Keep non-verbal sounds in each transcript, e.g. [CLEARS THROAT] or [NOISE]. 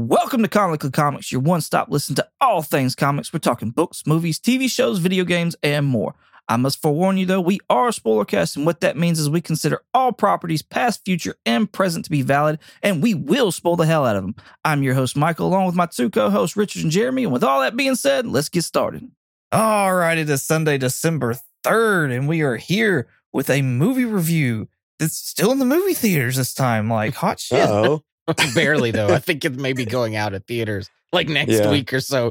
Welcome to Comically Comics, your one stop listen to all things comics. We're talking books, movies, TV shows, video games, and more. I must forewarn you though, we are a spoiler cast, and what that means is we consider all properties, past, future, and present, to be valid, and we will spoil the hell out of them. I'm your host, Michael, along with my two co hosts, Richard and Jeremy. And with all that being said, let's get started. All right, it is Sunday, December 3rd, and we are here with a movie review that's still in the movie theaters this time. Like, hot shit. [LAUGHS] Barely though. I [LAUGHS] think it may be going out at theaters like next Yeah. week or so.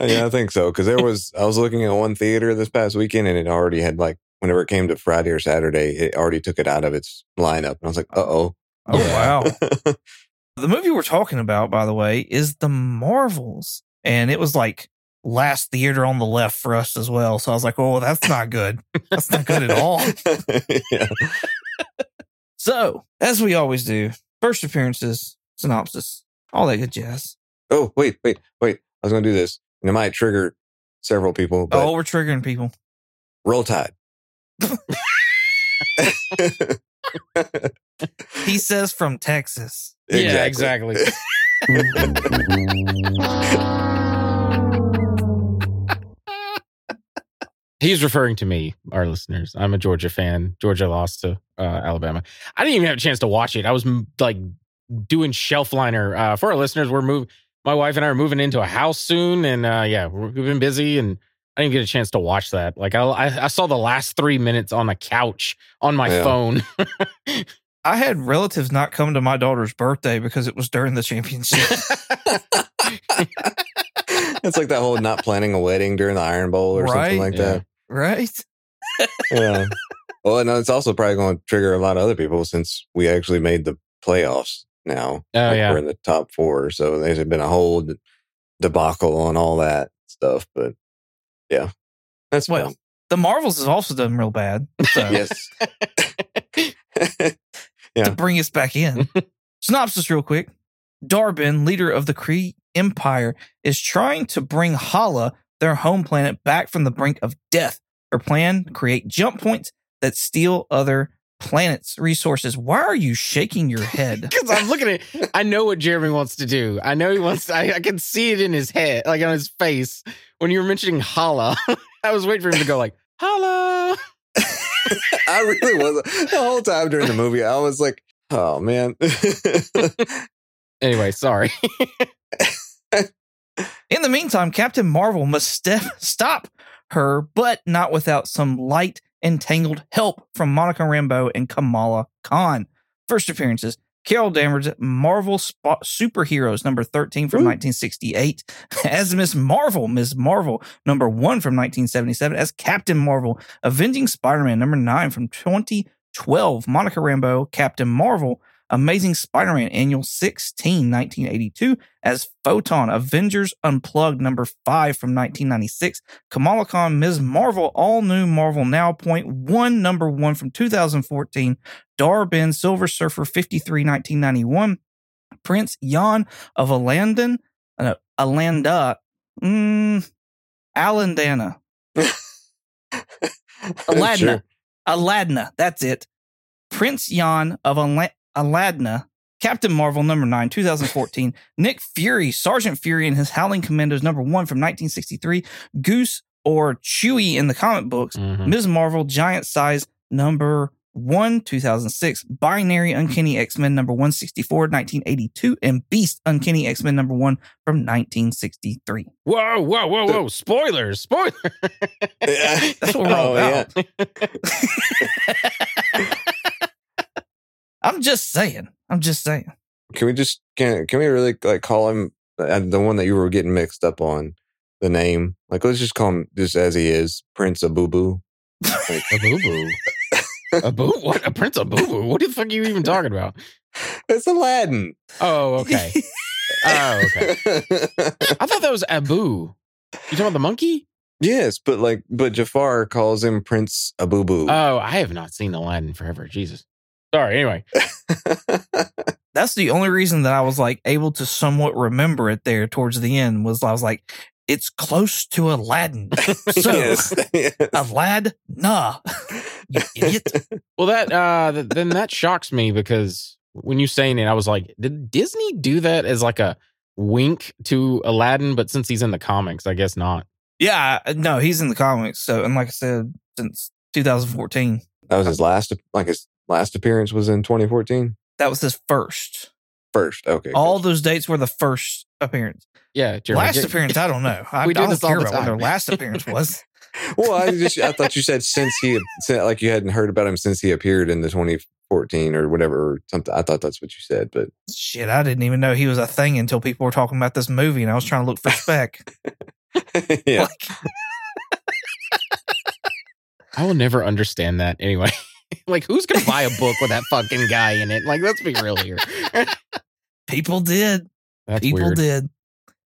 yeah, I think so. Because there was, I was looking at one theater this past weekend, and it already had like, whenever it came to Friday or Saturday, it already took it out of its lineup, and I was like, uh oh. Oh, [LAUGHS] wow. The movie we're talking about, by the way, is The Marvels. And it was like last theater on the left for us as well. So I was like, oh, that's not good. That's not good at all. yeah. So, as we always do, first appearances, synopsis, all that good jazz. Oh, wait, wait, wait. I was going to do this, and it might trigger several people, but oh, we're triggering people. roll tide. [LAUGHS] He says from Texas. Yeah, exactly. [LAUGHS] [LAUGHS] He's referring to me, our listeners. I'm a Georgia fan. Georgia lost to uh, Alabama. I didn't even have a chance to watch it. I was like doing shelf liner uh, for our listeners. We're moving. My wife and I are moving into a house soon, and uh, yeah, we're- we've been busy, and I didn't get a chance to watch that. Like I, I, I saw the last three minutes on a couch on my Yeah. phone. [LAUGHS] I had relatives not come to my daughter's birthday because it was during the championship. [LAUGHS] it's like that whole not planning a wedding during the Iron Bowl or Right. something like that. Right? Yeah. [LAUGHS] well, no, it's also probably going to trigger a lot of other people since we actually made the playoffs now. Oh, Like, yeah. We're in the top four. So there's been a whole debacle on all that stuff. But yeah, that's Well, fun. The Marvels has also done real bad. So [LAUGHS] Yes. [LAUGHS] to bring us back in. Synopsis, real quick. Dar-Benn, leader of the Kree Empire, is trying to bring Hala, their home planet, back from the brink of death. Her plan: create jump points that steal other planets' resources. Why are you shaking your head? [LAUGHS] Because I'm looking at it. I know what Jeremy wants to do. I know he wants, I, I can see it in his head, like on his face. When you were mentioning holla, [LAUGHS] I was waiting for him to go like, holla. [LAUGHS] I really was the whole time during the movie. I was like, oh man. Anyway, sorry. In the meantime, Captain Marvel must step, [LAUGHS] stop her, but not without some light entangled help from Monica Rambeau and Kamala Khan. First appearances Carol Danvers, Marvel Spot Superheroes, number 13 from Ooh. 1968, [LAUGHS] as Miss Marvel, Miss Marvel, number 1 from 1977, as Captain Marvel, Avenging Spider Man, number 9 from 2012, Monica Rambeau, Captain Marvel, Amazing Spider Man, Annual 16, 1982, as Photon, Avengers Unplugged, number 5 from 1996, Kamala Khan, Ms. Marvel, All New Marvel Now, point one, number 1 from 2014, Dar-Benn, Silver Surfer, 53, 1991, Prince Jan of Alandon, uh, Alanda, mm, Alandana, [LAUGHS] Aladna. Sure. Aladna, that's it. Prince Jan of Ala- Aladna, Captain Marvel number 9, 2014. [LAUGHS] Nick Fury, Sergeant Fury and his Howling Commandos number 1 from 1963. Goose or Chewie in the comic books. Mhm. Ms. Marvel, Giant Size number 1, 2006. Binary Uncanny X Men number 164, 1982. And Beast Uncanny X Men number 1 from 1963. Whoa, whoa, whoa, whoa. Spoilers. Spoilers. [LAUGHS] That's what we're all Oh, yeah. [LAUGHS] about. I'm just saying. I'm just saying. Can we just can can we really like call him uh, the one that you were getting mixed up on the name? Like let's just call him just as he is, Prince Abubu. Like, A boo boo. A boo? What? A prince of boo boo? What the fuck are you even talking about? [LAUGHS] it's Aladdin. Oh, [LAUGHS] okay. Oh, okay. I thought that was Abu. You talking about the monkey? yes, but like but Jafar calls him Prince Abubu. Oh, I have not seen Aladdin forever. Jesus. Sorry. Anyway, [LAUGHS] That's the only reason that I was like able to somewhat remember it there towards the end was I was like, it's close to Aladdin. [LAUGHS] So yes, yes. Alad, nah, you idiot. [LAUGHS] well, that uh, th- then that shocks me because when you saying it, I was like, did Disney do that as like a wink to Aladdin? But since he's in the comics, I guess not. Yeah, uh, no, he's in the comics. So, and like I said, since 2014, That was his last, like his last appearance was in 2014. that was his first. First, okay. All those dates were the first appearance. Yeah, Jeremy, last get- appearance, I don't know. [LAUGHS] I, We do I don't this all care the about what their last appearance [LAUGHS] was. well, I just I thought you said since he since- like you hadn't heard about him since he appeared in the 2014 or whatever or something. I thought that's what you said, but Shit, I didn't even know he was a thing until people were talking about this movie, and I was trying to look for spec. [LAUGHS] yeah. Like, I will never understand that anyway. [LAUGHS] like, who's gonna buy a book with that fucking guy in it? Like, let's be real here. [LAUGHS] people did. That's people weird. did.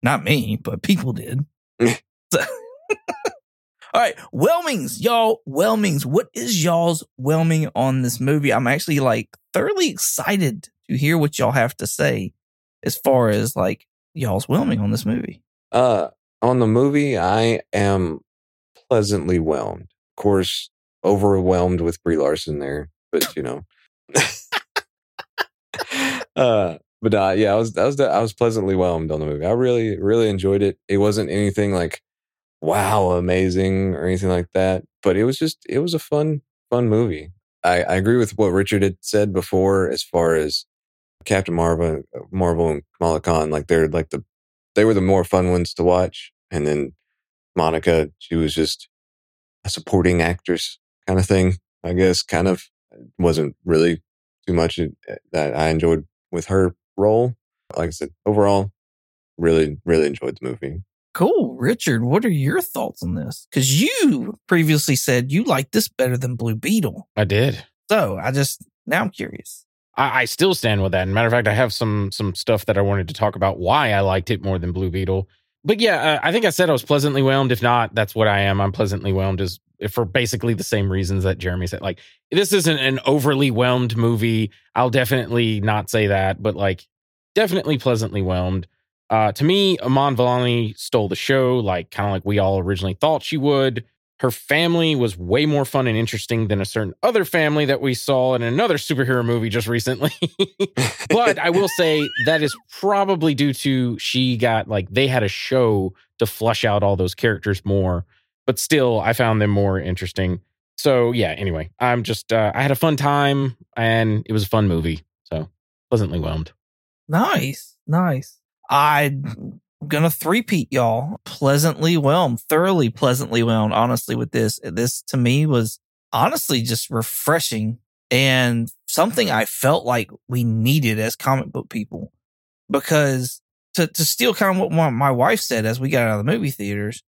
Not me, but people did. So- [LAUGHS] All right, Whelmings, y'all. Whelmings. What is y'all's whelming on this movie? I'm actually like thoroughly excited to hear what y'all have to say as far as like y'all's whelming on this movie. Uh, on the movie, I am pleasantly whelmed. Of course, overwhelmed with Brie Larson there, but you know. [LAUGHS] uh, but uh, yeah, I was, I was, I was pleasantly whelmed on the movie. I really, really enjoyed it. It wasn't anything like, wow, amazing or anything like that, but it was just, it was a fun, fun movie. I, I agree with what Richard had said before as far as Captain Marvel, Marvel and Kamala Khan. Like they're like the they were the more fun ones to watch. And then Monica, she was just a supporting actress kind of thing, I guess. Kind of wasn't really too much uh, that I enjoyed with her role. Like I said, overall, really, really enjoyed the movie. Cool, Richard. What are your thoughts on this? Because you previously said you liked this better than Blue Beetle. I did. So I just now I'm curious. I, I still stand with that. And matter of fact, I have some some stuff that I wanted to talk about why I liked it more than Blue Beetle. But yeah, uh, I think I said I was pleasantly whelmed. If not, that's what I am. I'm pleasantly whelmed is for basically the same reasons that Jeremy said. Like this isn't an overly whelmed movie. I'll definitely not say that, but like definitely pleasantly whelmed. Uh, to me, Iman Vellani stole the show, like kind of like we all originally thought she would. Her family was way more fun and interesting than a certain other family that we saw in another superhero movie just recently. [LAUGHS] but I will say that is probably due to she got like they had a show to flush out all those characters more. But still, I found them more interesting. So yeah. Anyway, I'm just uh, I had a fun time and it was a fun movie. So pleasantly whelmed. Nice, nice. I'm gonna threepeat y'all. Pleasantly whelmed, thoroughly pleasantly whelmed. Honestly, with this, this to me was honestly just refreshing and something I felt like we needed as comic book people. Because to to steal kind of what my, my wife said as we got out of the movie theaters,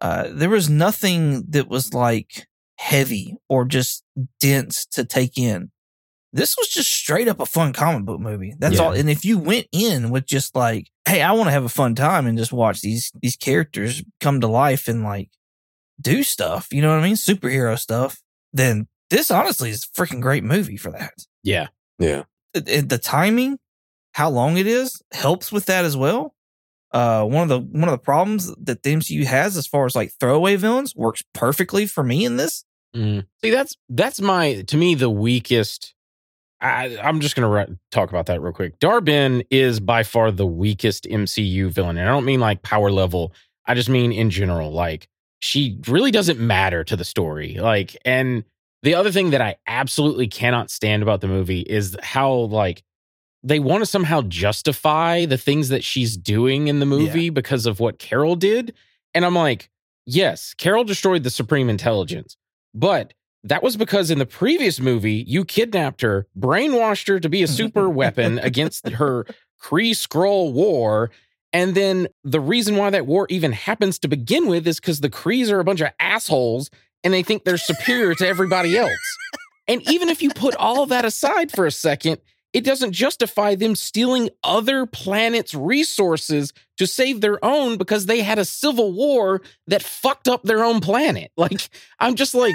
uh, there was nothing that was like heavy or just dense to take in this was just straight up a fun comic book movie. That's Yeah. all. And if you went in with just like, hey, I want to have a fun time and just watch these these characters come to life and like do stuff, you know what I mean? Superhero stuff, then this honestly is a freaking great movie for that. Yeah. Yeah. It- it- the timing, how long it is, helps with that as well. Uh, one of the one of the problems that the MCU has as far as like throwaway villains works perfectly for me in this. Mm. See, that's that's my to me the weakest. I, I'm just gonna re- talk about that real quick. Dar-Benn is by far the weakest MCU villain, and I don't mean like power level. I just mean in general. Like she really doesn't matter to the story. Like, and the other thing that I absolutely cannot stand about the movie is how like they want to somehow justify the things that she's doing in the movie because of what Carol did, and I'm like, yes, Carol destroyed the Supreme Intelligence. But that was because in the previous movie, you kidnapped her, brainwashed her to be a super [LAUGHS] weapon against her Kree Skrull war. And then the reason why that war even happens to begin with is because the Krees are a bunch of assholes and they think they're superior to everybody else. And even if you put all of that aside for a second, it doesn't justify them stealing other planets' resources to save their own because they had a civil war that fucked up their own planet. Like, I'm just like,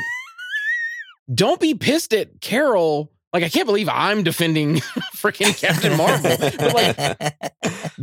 don't be pissed at Carol. Like, I can't believe I'm defending [LAUGHS] freaking Captain Marvel. Like,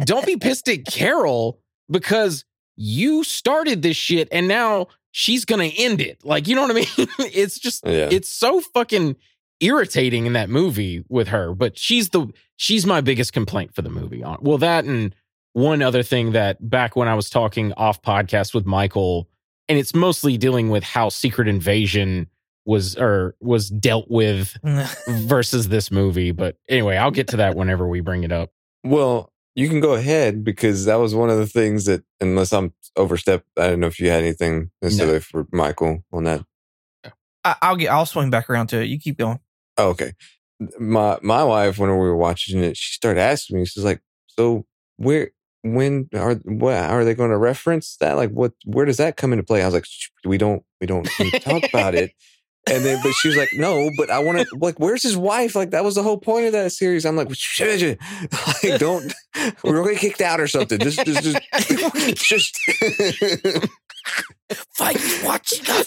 don't be pissed at Carol because you started this shit and now she's gonna end it. Like, you know what I mean? [LAUGHS] it's just Yeah. it's so fucking irritating in that movie with her, but she's the she's my biggest complaint for the movie. On well, that and one other thing that back when I was talking off podcast with Michael, and it's mostly dealing with how Secret Invasion was or was dealt with [LAUGHS] versus this movie. But anyway, I'll get to that [LAUGHS] whenever we bring it up. Well, you can go ahead because that was one of the things that, unless I'm overstepped, I don't know if you had anything necessarily for Michael on that. I, I'll get. I'll swing back around to it. You keep going. Oh, okay. My my wife, when we were watching it, she started asking me. She's like, "So where, when are what are they going to reference that? Like, what, where does that come into play?" I was like, "We don't, we don't talk about it." [LAUGHS] And then, but she was like, "No, but I want to. Like, where's his wife? Like, that was the whole point of that series." I'm like, "Shh, shh, shh. like don't. We're gonna get kicked out or something. [LAUGHS] Just, just, just, just." Fight watching us.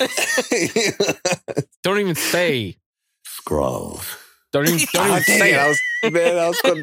[LAUGHS] Don't even say. Skrulls. Don't even, don't even dang say it, it. I was man. I was gonna.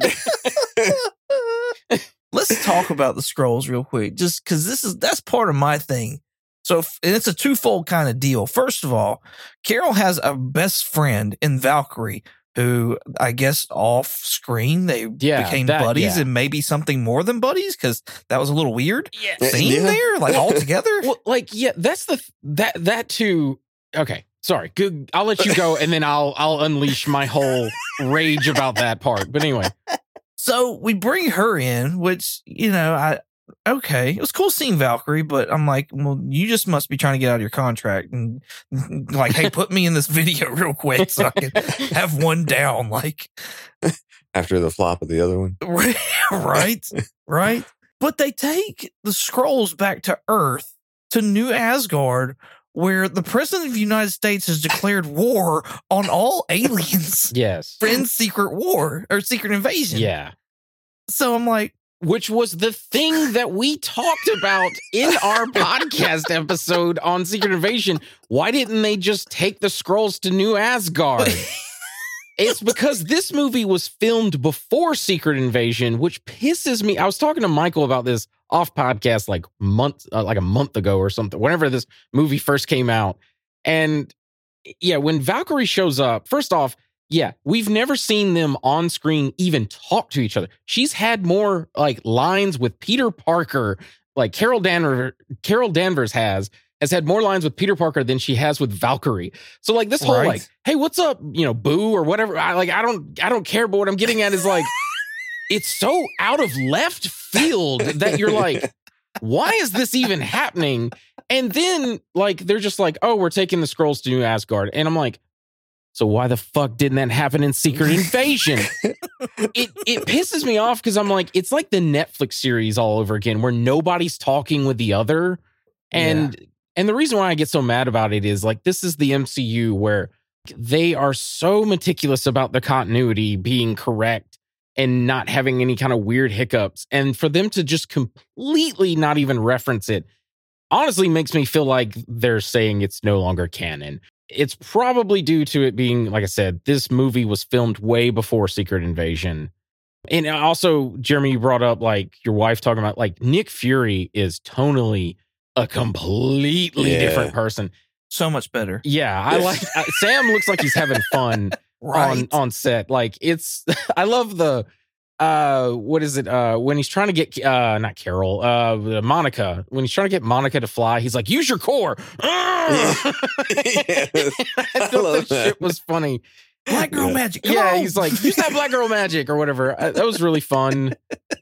[LAUGHS] Let's talk about the Skrulls real quick, just because this is that's part of my thing. So and it's a twofold kind of deal. First of all, Carol has a best friend in Valkyrie who I guess off screen they Yeah, became that- buddies yeah. and maybe something more than buddies because that was a little weird Yeah. scene Yeah. there, like all together. Well, like, yeah, that's the that that too. Okay, sorry. Good. I'll let you go, and then I'll I'll unleash my whole rage about that part. But anyway, [LAUGHS] So we bring her in, which, you know, I okay. It was cool seeing Valkyrie, but I'm like, well, you just must be trying to get out of your contract and [LAUGHS] like, hey, put me in this [LAUGHS] video real quick so I can [LAUGHS] have one down. Like, After the flop of the other one. right? Right. But they take the Skrulls back to Earth to New Asgard, where the President of the United States has declared war on all aliens. yes, Friends secret war or secret invasion. yeah. So I'm like, Which was the thing that we talked about in our [LAUGHS] podcast episode on Secret Invasion. Why didn't they just take the Skrulls to New Asgard? [LAUGHS] It's because this movie was filmed before Secret Invasion, which pisses me. I was talking to Michael about this off podcast like month, uh, like a month ago or something. Whenever this movie first came out, and yeah, when Valkyrie shows up, first off, yeah, we've never seen them on screen even talk to each other. She's had more like lines with Peter Parker, like Carol Danvers. Carol Danvers has has had more lines with Peter Parker than she has with Valkyrie. So like this whole Right. like, hey, what's up? You know, boo or whatever. I like I don't I don't care. But what I'm getting at is like, [LAUGHS] it's so out of left field that you're like, why is this even happening? And then like they're just like, oh, we're taking the Skrulls to New Asgard, and I'm like. So why the fuck didn't that happen in Secret Invasion? [LAUGHS] it it pisses me off because I'm like, it's like the Netflix series all over again, where nobody's talking with the other. And and the reason why I get so mad about it is like this is the MCU where they are so meticulous about the continuity being correct and not having any kind of weird hiccups. And for them to just completely not even reference it honestly makes me feel like they're saying it's no longer canon. It's probably due to it being, like I said, this movie was filmed way before Secret Invasion. And also, Jeremy, you brought up like your wife talking about like Nick Fury is tonally a completely Yeah. different person. so much better. Yeah, I like Sam looks like he's having fun [LAUGHS] Right. on on set. Like it's [LAUGHS] I love the uh what is it uh when he's trying to get uh not Carol uh Monica when he's trying to get Monica to fly he's like use your core. [LAUGHS] Yes. [LAUGHS] I thought love that, that. shit was funny. Black girl Yeah. magic. come yeah, on. he's like use that black girl magic or whatever. Uh, that was really fun.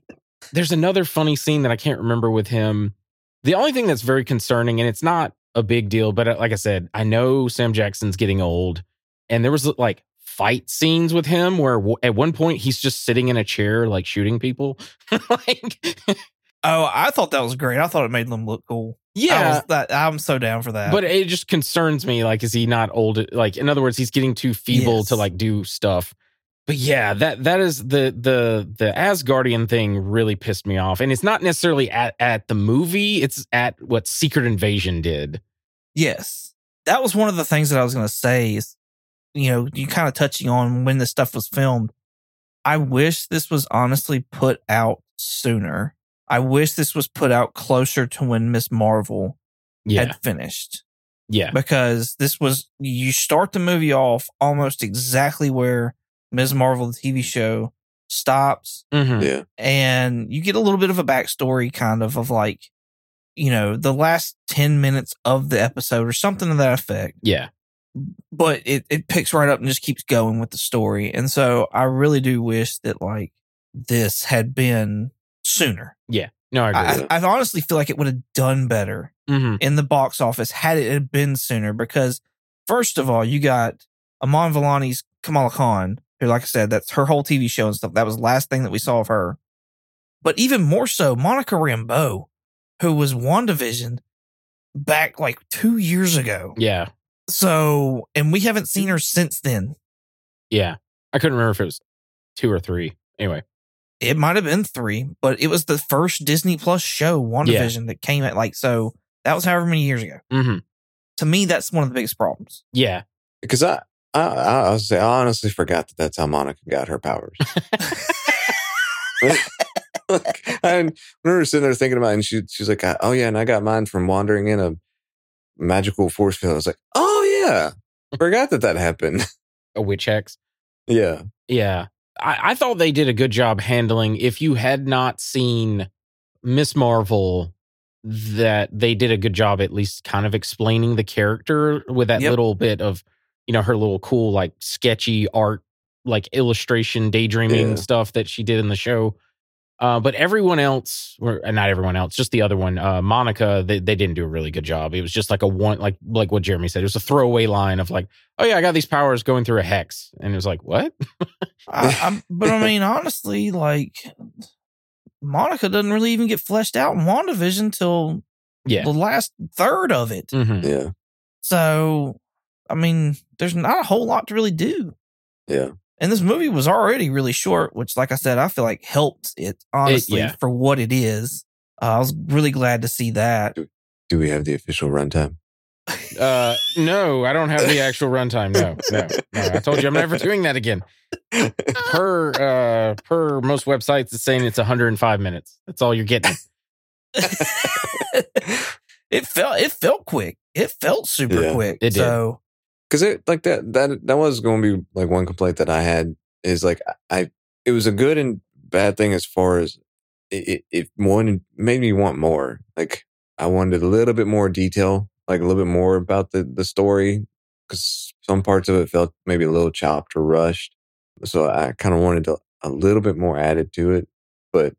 [LAUGHS] There's another funny scene that I can't remember with him. The only thing that's very concerning, and it's not a big deal, but uh, like I said, I know Sam Jackson's getting old, and there was like fight scenes with him where w- at one point he's just sitting in a chair like shooting people. [LAUGHS] like, oh, I thought that was great. I thought it made them look cool. I yeah. was, that, I'm so down for that. But it just concerns me. Like, is he not old? Like, in other words, he's getting too feeble Yes. to like do stuff. But yeah, that that is the the the Asgardian thing really pissed me off, and it's not necessarily at at the movie; it's at what Secret Invasion did. yes, that was one of the things that I was going to say. Is you know, you kind of touching on when this stuff was filmed. I wish this was honestly put out sooner. I wish this was put out closer to when Miss Marvel Yeah, had finished. Yeah. because this was you start the movie off almost exactly where Ms. Marvel, the TV show, stops, Mhm. Yeah. and you get a little bit of a backstory, kind of of like, you know, the last ten minutes of the episode or something to that effect. Yeah. But it it picks right up and just keeps going with the story, and so I really do wish that like this had been sooner. Yeah. No, I agree. I, I, honestly feel like it would have done better hmm in the box office had it been sooner because first of all you got Iman Vellani's Kamala Khan who like I said that's her whole TV show and stuff that was the last thing that we saw of her but even more so Monica Rambeau who was WandaVision back like 2 years ago Yeah. So and we haven't seen her since then Yeah. I couldn't remember if it was two or three. Anyway. it might have been 3 but it was the first Disney Plus show WandaVision that came at like so that was however many years ago hmm to me that's one of the biggest problems Yeah. Because I, I, I, was say, I honestly forgot that that's how Monica got her powers. [LAUGHS] Like, I remember sitting there thinking about it, and she, she's like, "Oh yeah," and I got mine from wandering in a magical force field. I was like, "Oh yeah, forgot that that happened." [LAUGHS] A witch hex. yeah, Yeah. I, I thought they did a good job handling if you had not seen Miss Marvel that they did a good job at least kind of explaining the character with that Yep. little bit of you know her little cool like sketchy art like illustration daydreaming Yeah. stuff that she did in the show uh, but everyone else or uh, not everyone else just the other one uh, monica they, they didn't do a really good job it was just like a one like like what jeremy said it was a throwaway line of like oh yeah i got these powers going through a hex and it was like what I, I'm, but I mean, honestly, like Monica doesn't really even get fleshed out in WandaVision till yeah the last third of it. hmm yeah, So, I mean, there's not a whole lot to really do. yeah. And this movie was already really short, which, like I said, I feel like helped it honestly yeah. for what it is. Uh, I was really glad to see that. Do we have the official runtime? [LAUGHS] Uh, no, I don't have the actual runtime. No, no, no. I told you I'm never doing that again. Per uh, per most websites, it's saying it's 105 minutes. That's all you're getting. [LAUGHS] it felt it felt quick. It felt super Yeah, quick. it did. So because it like that that that was going to be like one complaint that I had is like I it was a good and bad thing as far as it it, it wanted made me want more. Like I wanted a little bit more detail like a little bit more about the the story because some parts of it felt maybe a little chopped or rushed. So I kind of wanted to, a little bit more added to it but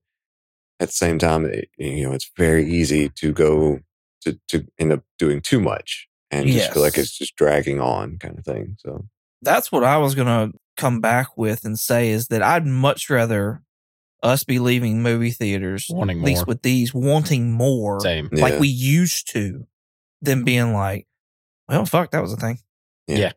at the same time it, you know it's very easy to go to to end up doing too much and just feel like it's just dragging on kind of thing. So that's what I was gonna come back with and say is that I'd much rather us be leaving movie theaters, Wanting at least more. with these, wanting more, Same. like yeah. we used to, than being like, well, fuck, that was a thing. Yeah.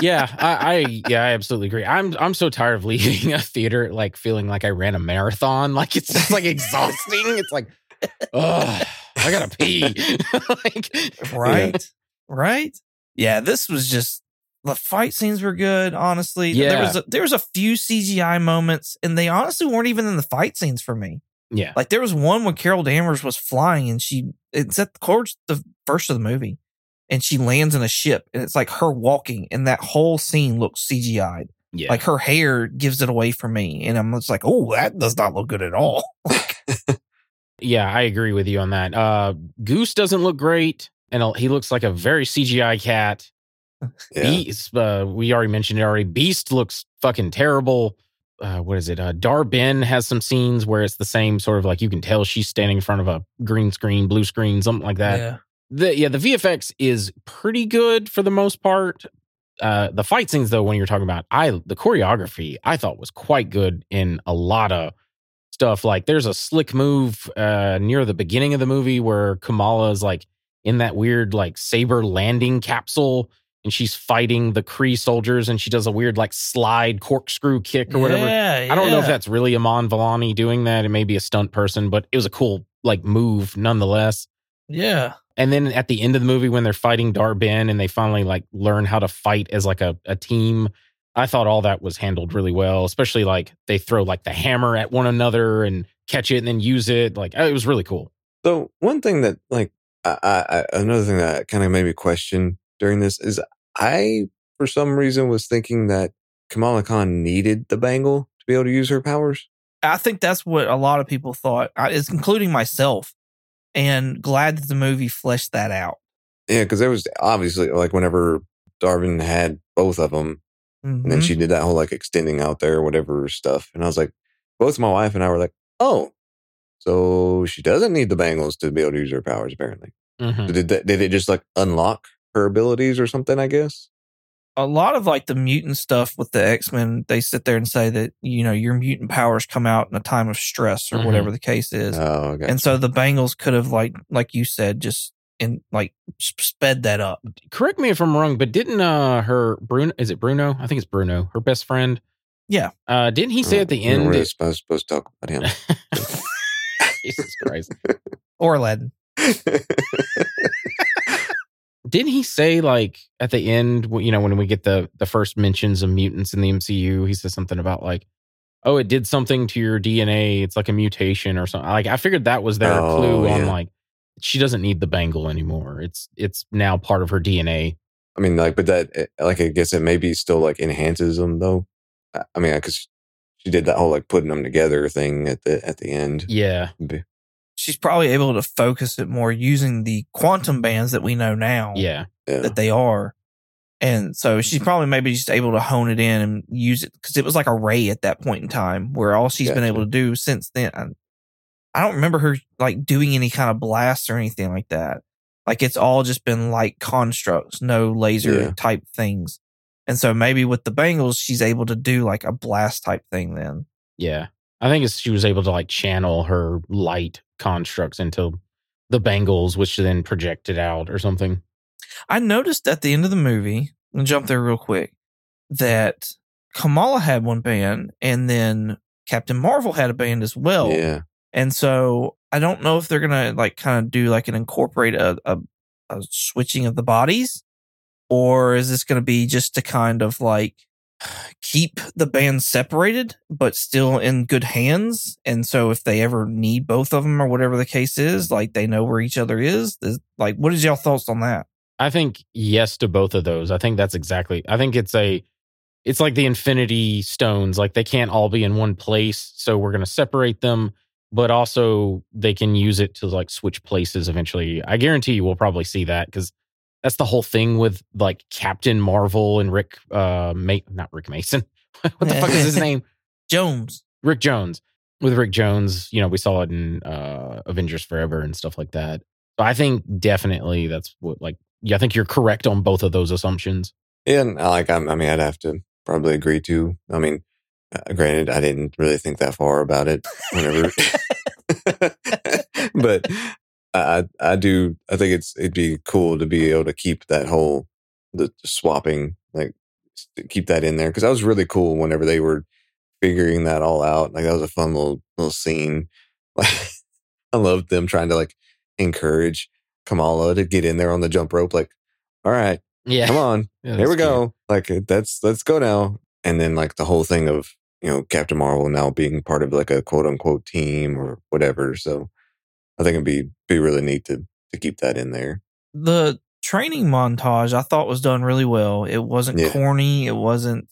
Yeah, I, I yeah, I absolutely agree. I'm I'm so tired of [LAUGHS] leaving a theater like feeling like I ran a marathon. Like it's just like [LAUGHS] exhausting. It's like, oh, I gotta [LAUGHS] pee. like, Right, right. Yeah, this was just the fight scenes were good. Honestly, yeah. there was a, there was a few CGI moments, and they honestly weren't even in the fight scenes for me. yeah, Like there was one when Carol Danvers was flying and she it's at towards the first of the movie and she lands in a ship and it's like her walking and that whole scene looks CGI'd. yeah. Like her hair gives it away for me and I'm just like, oh, that does not look good at all. [LAUGHS] [LAUGHS] Yeah, I agree with you on that. Uh, Goose doesn't look great, and he looks like a very CGI cat. [LAUGHS] yeah. Beast, uh, we already mentioned it already. Beast looks fucking terrible. Uh, what is it? Uh, Dar-Benn has some scenes where it's the same sort of like you can tell she's standing in front of a green screen, blue screen, something like that. yeah. The yeah, the VFX is pretty good for the most part. Uh, the fight scenes, though, when you're talking about, I the choreography I thought was quite good in a lot of stuff. Like there's a slick move uh, near the beginning of the movie where Kamala is like in that weird like saber landing capsule, and she's fighting the Kree soldiers, and she does a weird like slide corkscrew kick or whatever. Yeah, I don't know if that's really Iman Vellani doing that. It may be a stunt person, but it was a cool like move nonetheless. Yeah. And then at the end of the movie, when they're fighting Dar-Benn and they finally like learn how to fight as like a, a team, I thought all that was handled really well. Especially like they throw like the hammer at one another and catch it and then use it. Like it was really cool. So one thing that like I, I, another thing that kind of made me question during this is I, for some reason, was thinking that Kamala Khan needed the bangle to be able to use her powers. I think that's what a lot of people thought, I- is including myself. And glad that the movie fleshed that out. Yeah, because there was obviously like whenever Darwin had both of them, and then she did that whole like extending out there, whatever stuff, and I was like, both my wife and I were like, oh, so she doesn't need the bangles to be able to use her powers. Apparently, Mhm. did that, did it just like unlock her abilities or something? I guess. a lot of like the mutant stuff with the X Men, they sit there and say that you know your mutant powers come out in a time of stress or Mhm. whatever the case is, Oh, okay. and so the bangles could have like like you said just in like sped that up. Correct me if I'm wrong, but didn't uh her Bruno is it Bruno? I think it's Bruno, her best friend. Yeah. Uh didn't he say at the We don't end really that- supposed, supposed to talk about him. [LAUGHS] Jesus Christ. [LAUGHS] Or Aladdin. [LAUGHS] Didn't he say like at the end, you know, when we get the the first mentions of mutants in the MCU, he says something about like, oh, it did something to your DNA. It's like a mutation or something. Like I figured that was their Oh, clue on like she doesn't need the bangle anymore. It's it's now part of her DNA. I mean, like, but that, eh, like, I guess it maybe still like enhances them though. I- I mean, because she did that whole like putting them together thing at the at the end. Yeah. She's probably able to focus it more using the quantum bands that we know now Yeah. Yeah, that they are. And so she's probably maybe just able to hone it in and use it because it was like a ray at that point in time where all she's been able to do since then. I- don't remember her like doing any kind of blasts or anything like that. Like it's all just been like constructs, no laser Yeah. type things. And so maybe with the Bengals, she's able to do like a blast type thing then. Yeah. I think it's, she was able to like channel her light constructs into the bangles, which then projected out or something. I noticed at the end of the movie, I'll jump there real quick, that Kamala had one band and then Captain Marvel had a band as well. yeah. And so I don't know if they're gonna like kind of do like an incorporate a, a, a switching of the bodies, or is this gonna be just to kind of like keep the band separated but still in good hands? And so if they ever need both of them or whatever the case is, like they know where each other is. like, what is y'all thoughts on that? I think yes to both of those. I think that's exactly. I think it's a it's like the infinity stones. Like they can't all be in one place, so we're going to separate them, but also they can use it to like switch places eventually. I guarantee you we'll probably see that cuz that's the whole thing with like Captain Marvel and Rick uh Ma- not Rick Mason. [LAUGHS] what the fuck is his [LAUGHS] name? Jones. Rick Jones. With Rick Jones, you know, we saw it in uh Avengers Forever and stuff like that. So I think definitely that's what like yeah, I think you're correct on both of those assumptions. Yeah, and like, I'm, I mean, I'd have to probably agree to. I mean, uh, granted, I didn't really think that far about it whenever, [LAUGHS] but I, I do. I think it's it'd be cool to be able to keep that whole the swapping, like keep that in there because that was really cool whenever they were figuring that all out. Like that was a fun little little scene. Like [LAUGHS] I loved them trying to like encourage Kamala to get in there on the jump rope. Like, all right, Yeah. come on, [LAUGHS] Yeah, here we that's go. Like that's let's go now. And then like the whole thing of you know Captain Marvel now being part of like a quote unquote team or whatever. So I think it'd be be really neat to to keep that in there. the training montage I thought was done really well. It wasn't Yeah. corny, it wasn't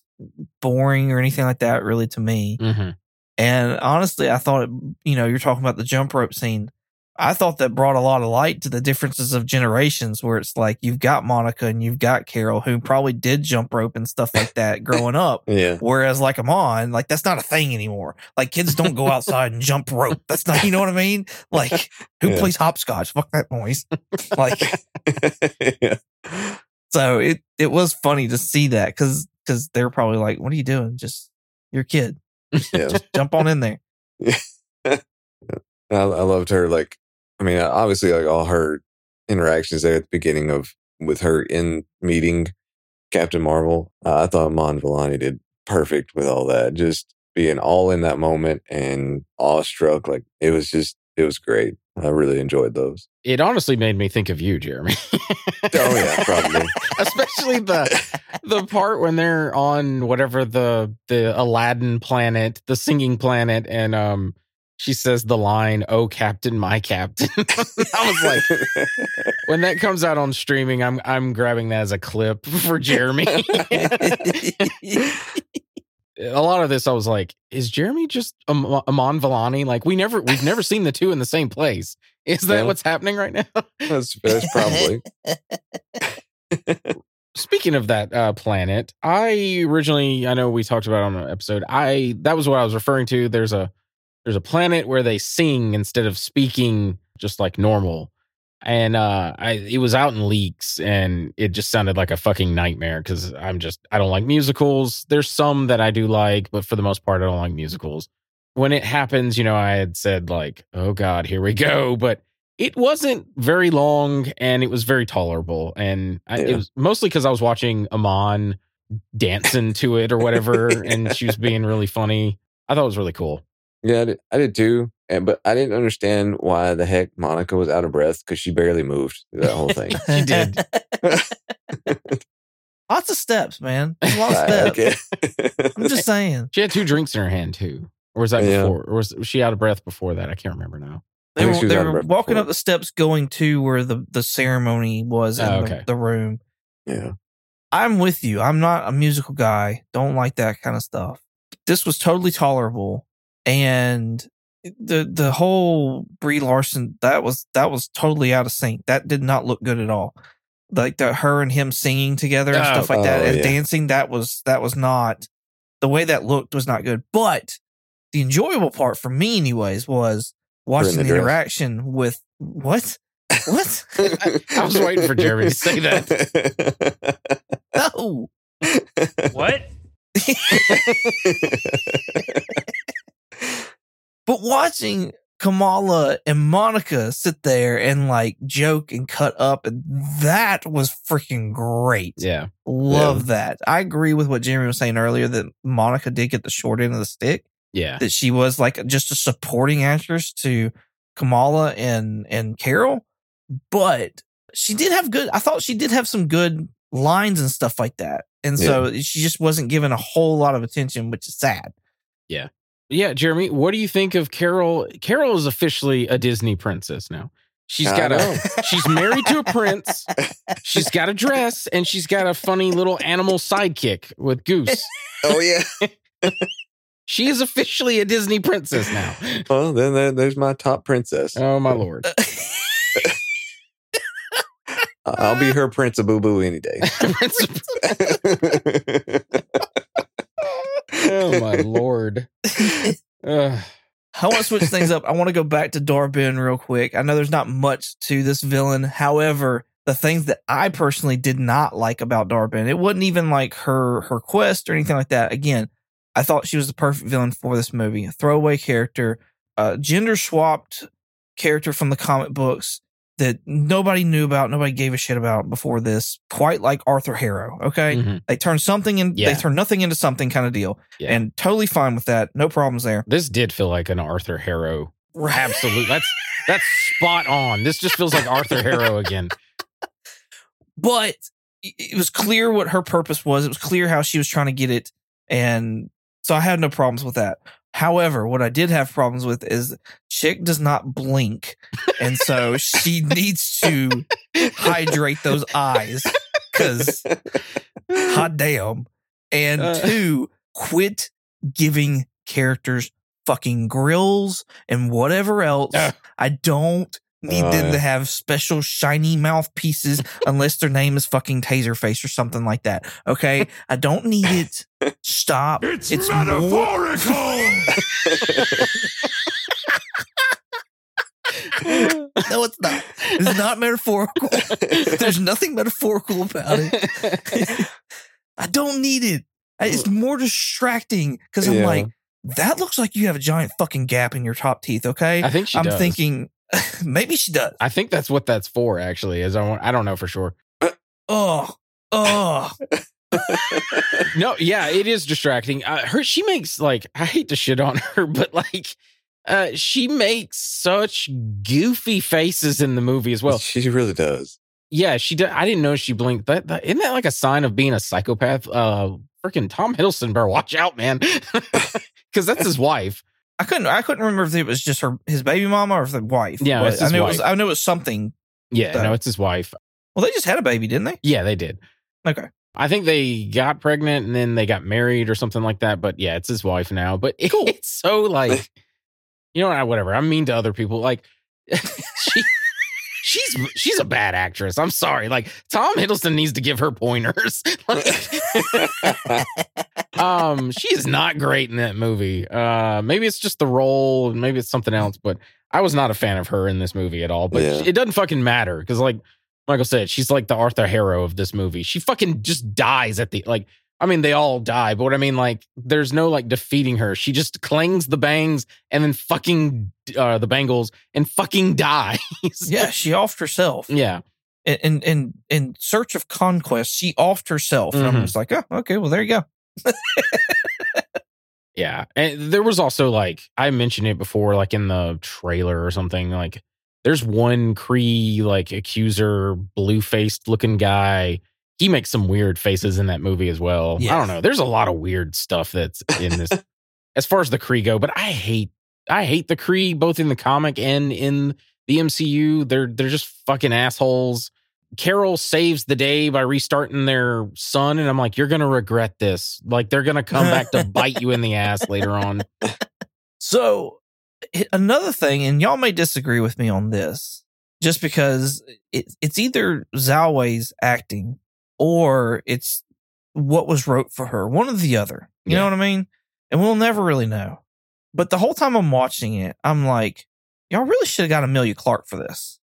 boring or anything like that really to me. Mhm. And honestly, I thought it, you know, you're talking about the jump rope scene. I thought that brought a lot of light to the differences of generations where it's like you've got Monica and you've got Carol who probably did jump rope and stuff like that [LAUGHS] growing up. Yeah, Whereas like Iman, like that's not a thing anymore. Like kids don't go outside and jump rope. That's not, you know what I mean? Like who Yeah. plays hopscotch? Fuck that noise. Like [LAUGHS] yeah. So it it was funny to see that because because they're probably like, "What are you doing? Just your kid. [LAUGHS] Yeah. Just jump on in there." I, I loved her. Like, I mean, obviously, like all her interactions there at the beginning of with her in meeting Captain Marvel. Uh, I thought Iman Vellani did perfect with all that. Just being all in that moment and awestruck. Like it was just, it was great. I really enjoyed those. It honestly made me think of you, Jeremy. Oh yeah, probably. [LAUGHS] Especially the the part when they're on whatever the the Aladdin planet, the singing planet, and um she says the line, "Oh, Captain, my Captain." [LAUGHS] I was like, when that comes out on streaming, I'm I'm grabbing that as a clip [LAUGHS] for Jeremy. a lot of this, I was like, is Jeremy just Am- Iman Vellani? Like we never we've never seen the two in the same place. Is that Yeah. what's happening right now? that's, that's probably. [LAUGHS] Speaking of that uh, planet, I originally I know we talked about it on an episode. I that was what I was referring to. There's a there's a planet where they sing instead of speaking just like normal. And uh I it was out in leaks and it just sounded like a fucking nightmare because I'm just I don't like musicals. There's some that I do like, but for the most part I don't like musicals. When it happens, you know, I had said like, oh God, here we go. But it wasn't very long and it was very tolerable. And I, it was mostly because I was watching Iman dancing to it or whatever, and she was being really funny. I thought it was really cool. Yeah, I did, I did too. And but I didn't understand why the heck Monica was out of breath because she barely moved through that whole thing. [LAUGHS] She did. [LAUGHS] Lots of steps, man. [LAUGHS] A lot of I- steps. okay. I'm just saying. She had two drinks in her hand too. Or was that Yeah. before? Or was, was she out of breath before that? I can't remember now. They were, they were walking before. up the steps going to where the, the ceremony was in Oh, the, the room. yeah. I'm with you. I'm not a musical guy. Don't like that kind of stuff. This was totally tolerable. And the the whole Brie Larson that was that was totally out of sync. That did not look good at all. Like the her and him singing together and Oh, stuff like that oh, and yeah. dancing that was that was not the way that looked was not good. But the enjoyable part for me anyways was watching the the, interaction with what? What? [LAUGHS] I was waiting for Jeremy to say that. [LAUGHS] no. What? [LAUGHS] But watching Kamala and Monica sit there and like joke and cut up, and that was freaking great. Yeah. Love that. I agree with what Jeremy was saying earlier that Monica did get the short end of the stick, Yeah. that she was like just a supporting actress to Kamala and, and Carol. But she did have good, I thought she did have some good lines and stuff like that. And so she just wasn't given a whole lot of attention, which is sad. Yeah, Jeremy, what do you think of Carol? Carol is officially a Disney princess now. She's got a [LAUGHS] she's married to a prince. [LAUGHS] She's got a dress and she's got a funny little animal sidekick with Goose. oh yeah. [LAUGHS] She is officially a Disney princess now. Well, then there, there's my top princess. Oh my lord. I'll be her prince of boo boo any day. Oh my lord. [LAUGHS] Ugh. I want to switch things up. I want to go back to Dar-Benn real quick. I know there's not much to this villain. However, the things that I personally did not like about Dar-Benn, it wasn't even like her her quest or anything like that. Again, I thought she was the perfect villain for this movie. A throwaway character, uh, gender swapped character from the comic books that nobody knew about, nobody gave a shit about before this. Quite like Arthur Harrow. Okay, Mhm. they turn something in, Yeah. they turn nothing into something kind of deal, Yeah. and totally fine with that. No problems there. This did feel like an Arthur Harrow. Absolutely. That's that's spot on. This just feels like Arthur Harrow again. [LAUGHS] but it was clear what her purpose was. It was clear how she was trying to get it. And so I had no problems with that. However, what I did have problems with is chick does not blink. And so she needs to hydrate those eyes because hot damn. And Uh. two, quit giving characters fucking grills and whatever else. Uh. I don't need Oh, them yeah. to have special shiny mouthpieces unless their name is fucking Taserface or something like that. Okay? I don't need it. Stop. It's, It's metaphorical. [LAUGHS] No, it's not. It's not metaphorical. There's nothing metaphorical about it. I don't need it. It's more distracting because I'm Yeah. like, that looks like you have a giant fucking gap in your top teeth. Okay, I think she I'm does. thinking [LAUGHS] maybe she does. I think that's what that's for, actually. Is I, want, I don't know for sure. [CLEARS THROAT] Oh, oh, [LAUGHS] No, yeah, it is distracting. Uh, her, she makes like I hate to shit on [LAUGHS] her, but like, uh, she makes such goofy faces in the movie as well. she really does. Yeah, she did. I didn't know she blinked. That, that isn't that like a sign of being a psychopath? Uh, freaking Tom Hiddleston, better watch out, man, because that's his wife. I couldn't. I couldn't remember if it was just her his baby mama or if the wife. Yeah, I knew it was. wife. I knew it was something. Yeah, So- no, it's his wife. Well, they just had a baby, didn't they? Yeah, they did. Okay. I think they got pregnant and then they got married or something like that. But yeah, it's his wife now. But [LAUGHS] Cool. it's so like, you know, whatever. I'm mean to other people. Like, [LAUGHS] she, she's she's a bad actress. I'm sorry. Like Tom Hiddleston needs to give her pointers. [LAUGHS] Like, [LAUGHS] um, she is not great in that movie. Uh, maybe it's just the role, maybe it's something else. But I was not a fan of her in this movie at all. But Yeah. it doesn't fucking matter because, like Michael said, she's like the Arthur Harrow of this movie. She fucking just dies at the like. I mean, they all die, but what I mean, like, there's no like defeating her. She just clings the bangs and then fucking uh, the bangles and fucking dies. Yeah, [LAUGHS] she offed herself. yeah. In in in, in search of conquest, she offed herself. And Mhm. I'm just like, oh, okay. Well, there you go. Yeah. And there was also like I mentioned it before, like in the trailer or something. Like there's one Kree like accuser, blue faced looking guy. He makes some weird faces in that movie as well. I don't know. There's a lot of weird stuff that's in this [LAUGHS] as far as the Kree go, but I hate I hate the Kree both in the comic and in the MCU. They're they're just fucking assholes. Carol saves the day by restarting their sun, and I'm like, you're gonna regret this. Like they're gonna come back to bite you in the ass later on. So another thing, and y'all may disagree with me on this, just because it, it's either Zawe's acting or it's what was wrote for her, one or the other. You Yeah. know what I mean? And we'll never really know. But the whole time I'm watching it, I'm like, y'all really should have got Emilia Clarke for this.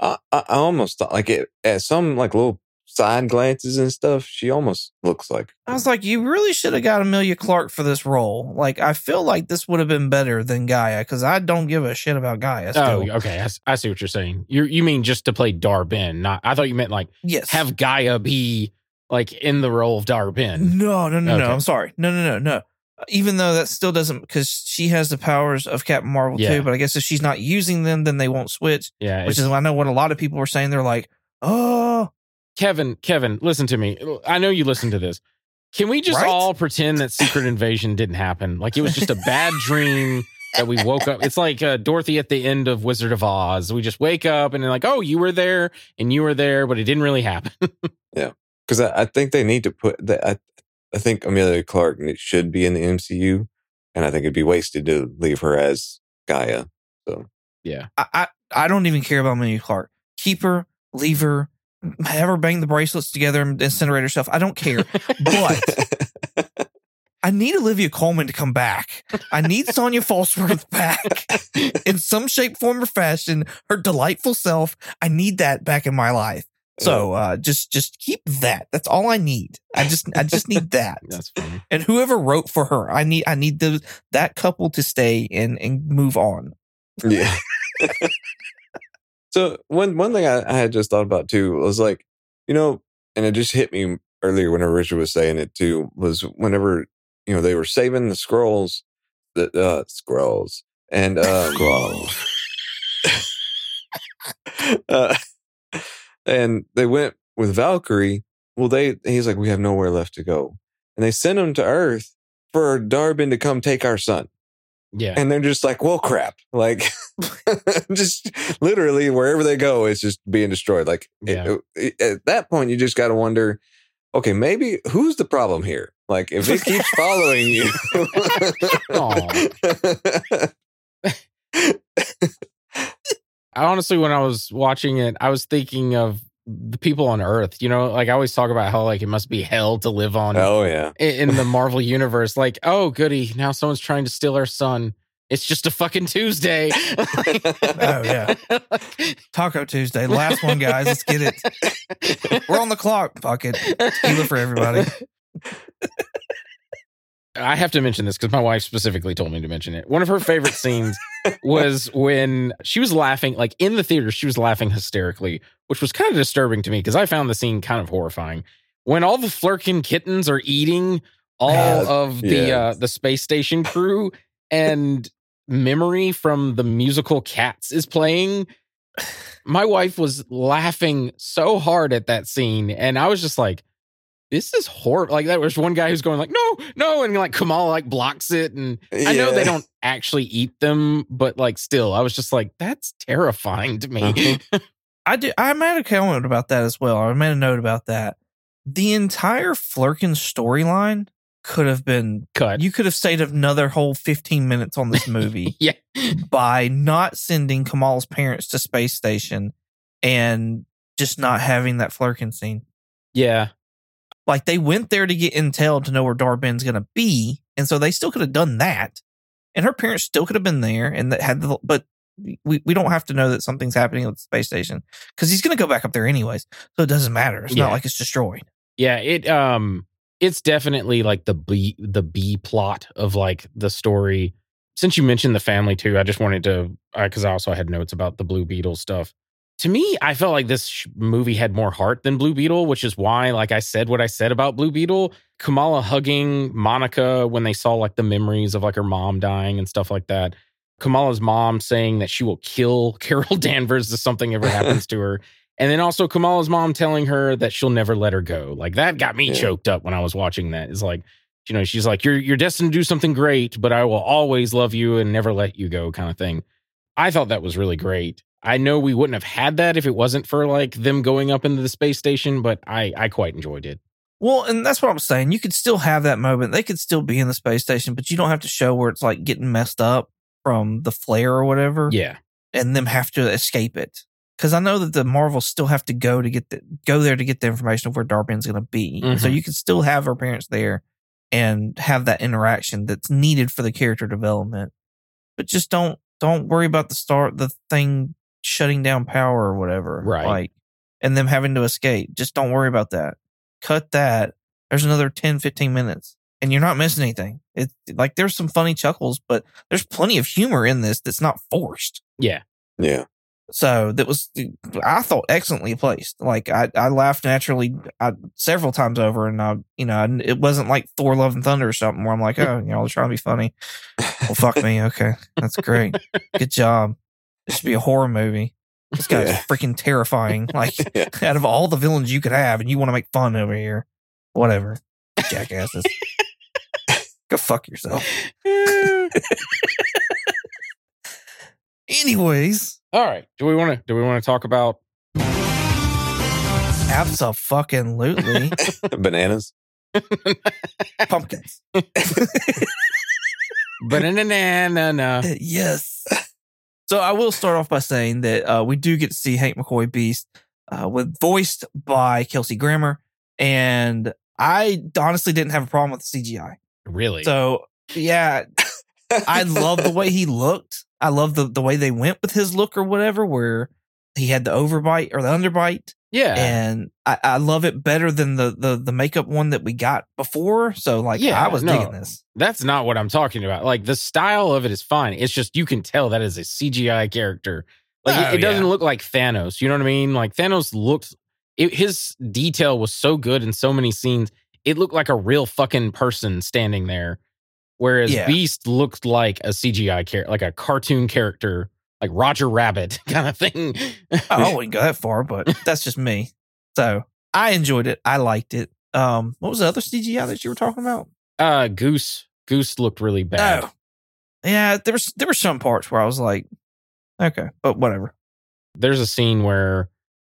I, I almost thought like it at some like little side glances and stuff. She almost looks like I was like, you really should have got Emilia Clarke for this role. Like, I feel like this would have been better than G'iah because I don't give a shit about G'iah. Oh, Still. okay. I, see what you're saying. You you mean just to play Dar-Benn? Not. I thought you meant like yes. have G'iah be like in the role of Dar-Benn. No, no, no, no. I'm sorry. No, no, no, no. Even though that still doesn't, because she has the powers of Captain Marvel Yeah. too. But I guess if she's not using them, then they won't switch. Yeah, Which is I know what a lot of people were saying. They're like, oh, Kevin. Kevin, listen to me. I know you listen to this. Can we just Right? all pretend that Secret Invasion didn't happen? Like it was just a bad dream that we woke up. It's like uh, Dorothy at the end of Wizard of Oz. We just wake up and they're like, "Oh, you were there and you were there, but it didn't really happen." [LAUGHS] Yeah. Because I, I think they need to put that. I, I think Emilia Clarke ne- should be in the MCU, and I think it'd be wasted to leave her as G'iah. So yeah. I, I, I don't even care about Emilia Clarke. Keep her, leave her, her bang the bracelets together and incinerate herself. I don't care. But [LAUGHS] I need Olivia Colman to come back. I need Sonya Falsworth back [LAUGHS] in some shape, form, or fashion. Her delightful self. I need that back in my life. So uh, just just keep that. That's all I need. I just I just need that. [LAUGHS] That's funny. And whoever wrote for her, I need I need the that couple to stay and and move on. yeah. So one one thing I, I had just thought about too was like, you know, and it just hit me earlier whenever Richard was saying it too, was whenever, you know, they were saving the scrolls, the uh scrolls. And [LAUGHS] um Scrolls. [LAUGHS] uh, and they went with Valkyrie. Well, they he's like, we have nowhere left to go, and they sent him to Earth for Dar-Benn to come take our sun. Yeah. And they're just like, well, crap, like [LAUGHS] [LAUGHS] just literally wherever they go, it's just being destroyed. Like Yeah. it- it- at that point, you just got to wonder, okay, maybe who's the problem here? Like if it keeps [LAUGHS] following you. I honestly, when I was watching it, I was thinking of the people on Earth. You know, like I always talk about how like it must be hell to live on oh yeah. i- in the Marvel universe. Like, oh goody, now someone's trying to steal our sun. It's just a fucking Tuesday. [LAUGHS] Oh, yeah. Taco Tuesday, last one, guys. Let's get it. [LAUGHS] We're on the clock. Fuck it. Tequila for everybody. I have to mention this because my wife specifically told me to mention it. One of her favorite scenes was when she was laughing, like in the theater, she was laughing hysterically, which was kind of disturbing to me because I found the scene kind of horrifying. When all the Flerken kittens are eating all Yeah, of the yeah. uh, the space station crew, and memory from the musical Cats is playing. My wife was laughing so hard at that scene, and I was just like, this is horrible. Like that was one guy who's going like, no, no, and like Kamala like blocks it, and I know they don't actually eat them, but like still, I was just like, that's terrifying to me. Uh-huh. [LAUGHS] I did. I made a comment about that as well. I made a note about that. The entire Flerken storyline could have been. Cut. You could have stayed another whole fifteen minutes on this movie [LAUGHS] yeah, by not sending Kamal's parents to space station and just not having that Flerken scene. yeah, Like they went there to get intel to know where Dar-Benn's going to be, and so they still could have done that, and her parents still could have been there and that had the. But we we don't have to know that something's happening at the space station because he's going to go back up there anyways, so it doesn't matter. It's Yeah. not like it's destroyed. yeah. It um, it's definitely like the B the B plot of like the story. Since you mentioned the family too, I just wanted to because I also had notes about the Blue Beetle stuff. To me, I felt like this sh- movie had more heart than Blue Beetle, which is why, like I said, what I said about Blue Beetle, Kamala hugging Monica when they saw like the memories of like her mom dying and stuff like that. Kamala's mom saying that she will kill [LAUGHS] Carol Danvers if something ever happens [LAUGHS] to her. And then also Kamala's mom telling her that she'll never let her go. Like that got me Yeah. choked up when I was watching that. It's like, you know, she's like, You're you're destined to do something great, but I will always love you and never let you go, kind of thing. I thought that was really great. I know we wouldn't have had that if it wasn't for like them going up into the space station, but I I quite enjoyed it. Well, and that's what I'm saying. You could still have that moment. They could still be in the space station, but you don't have to show where it's like getting messed up from the flare or whatever. Yeah. and them have to escape it. Because I know that the Marvels still have to go to get the go there to get the information of where Dar-Benn's going to be. So Mhm. you can still have her parents there and have that interaction that's needed for the character development. But just don't don't worry about the start the thing shutting down power or whatever. Right. Like and them having to escape. Just don't worry about that. Cut that. There's another 10, 15 minutes. And you're not missing anything. It's like there's some funny chuckles, but there's plenty of humor in this that's not forced. Yeah. Yeah. So that was, I thought, excellently placed. Like I, I laughed naturally I, several times over, and I, you know, I- it wasn't like Thor: Love and Thunder or something where I'm like, oh, you know, they're trying to be funny. Well, fuck me. [LAUGHS] Okay, that's great. Good job. This should be a horror movie. This guy's Yeah. freaking terrifying. Like [LAUGHS] Yeah. out of all the villains you could have, and you want to make fun over here, whatever, jackasses. Go fuck yourself. [LAUGHS] Anyways, All right. Do we want to do we want to talk about absolutely [LAUGHS] Bananas. [LAUGHS] pumpkins. [LAUGHS] banana? Banana, yes. So I will start off by saying that uh, we do get to see Hank McCoy Beast, uh, with voiced by Kelsey Grammer, and I honestly didn't have a problem with the CGI. Really? So yeah, I love the way he looked. I love the the way they went with his look or whatever, where he had the overbite or the underbite, yeah. and I, I love it better than the the the makeup one that we got before. So like, Yeah, I was no. digging this. That's not what I'm talking about. Like the style of it is fine. It's just you can tell that is a CGI character. Like Oh, it, it doesn't yeah. look like Thanos. You know what I mean? Like Thanos looked. It, his detail was so good in so many scenes. It looked like a real fucking person standing there, whereas Yeah. Beast looked like a CGI character, like a cartoon character, like Roger Rabbit [LAUGHS] kind of thing. I [LAUGHS] wouldn't go that far, but that's just me. So I enjoyed it. I liked it. Um, what was the other CGI that you were talking about? uh, Goose. Goose looked really bad. Oh, yeah. There was there were some parts where I was like, okay, but whatever. there's a scene where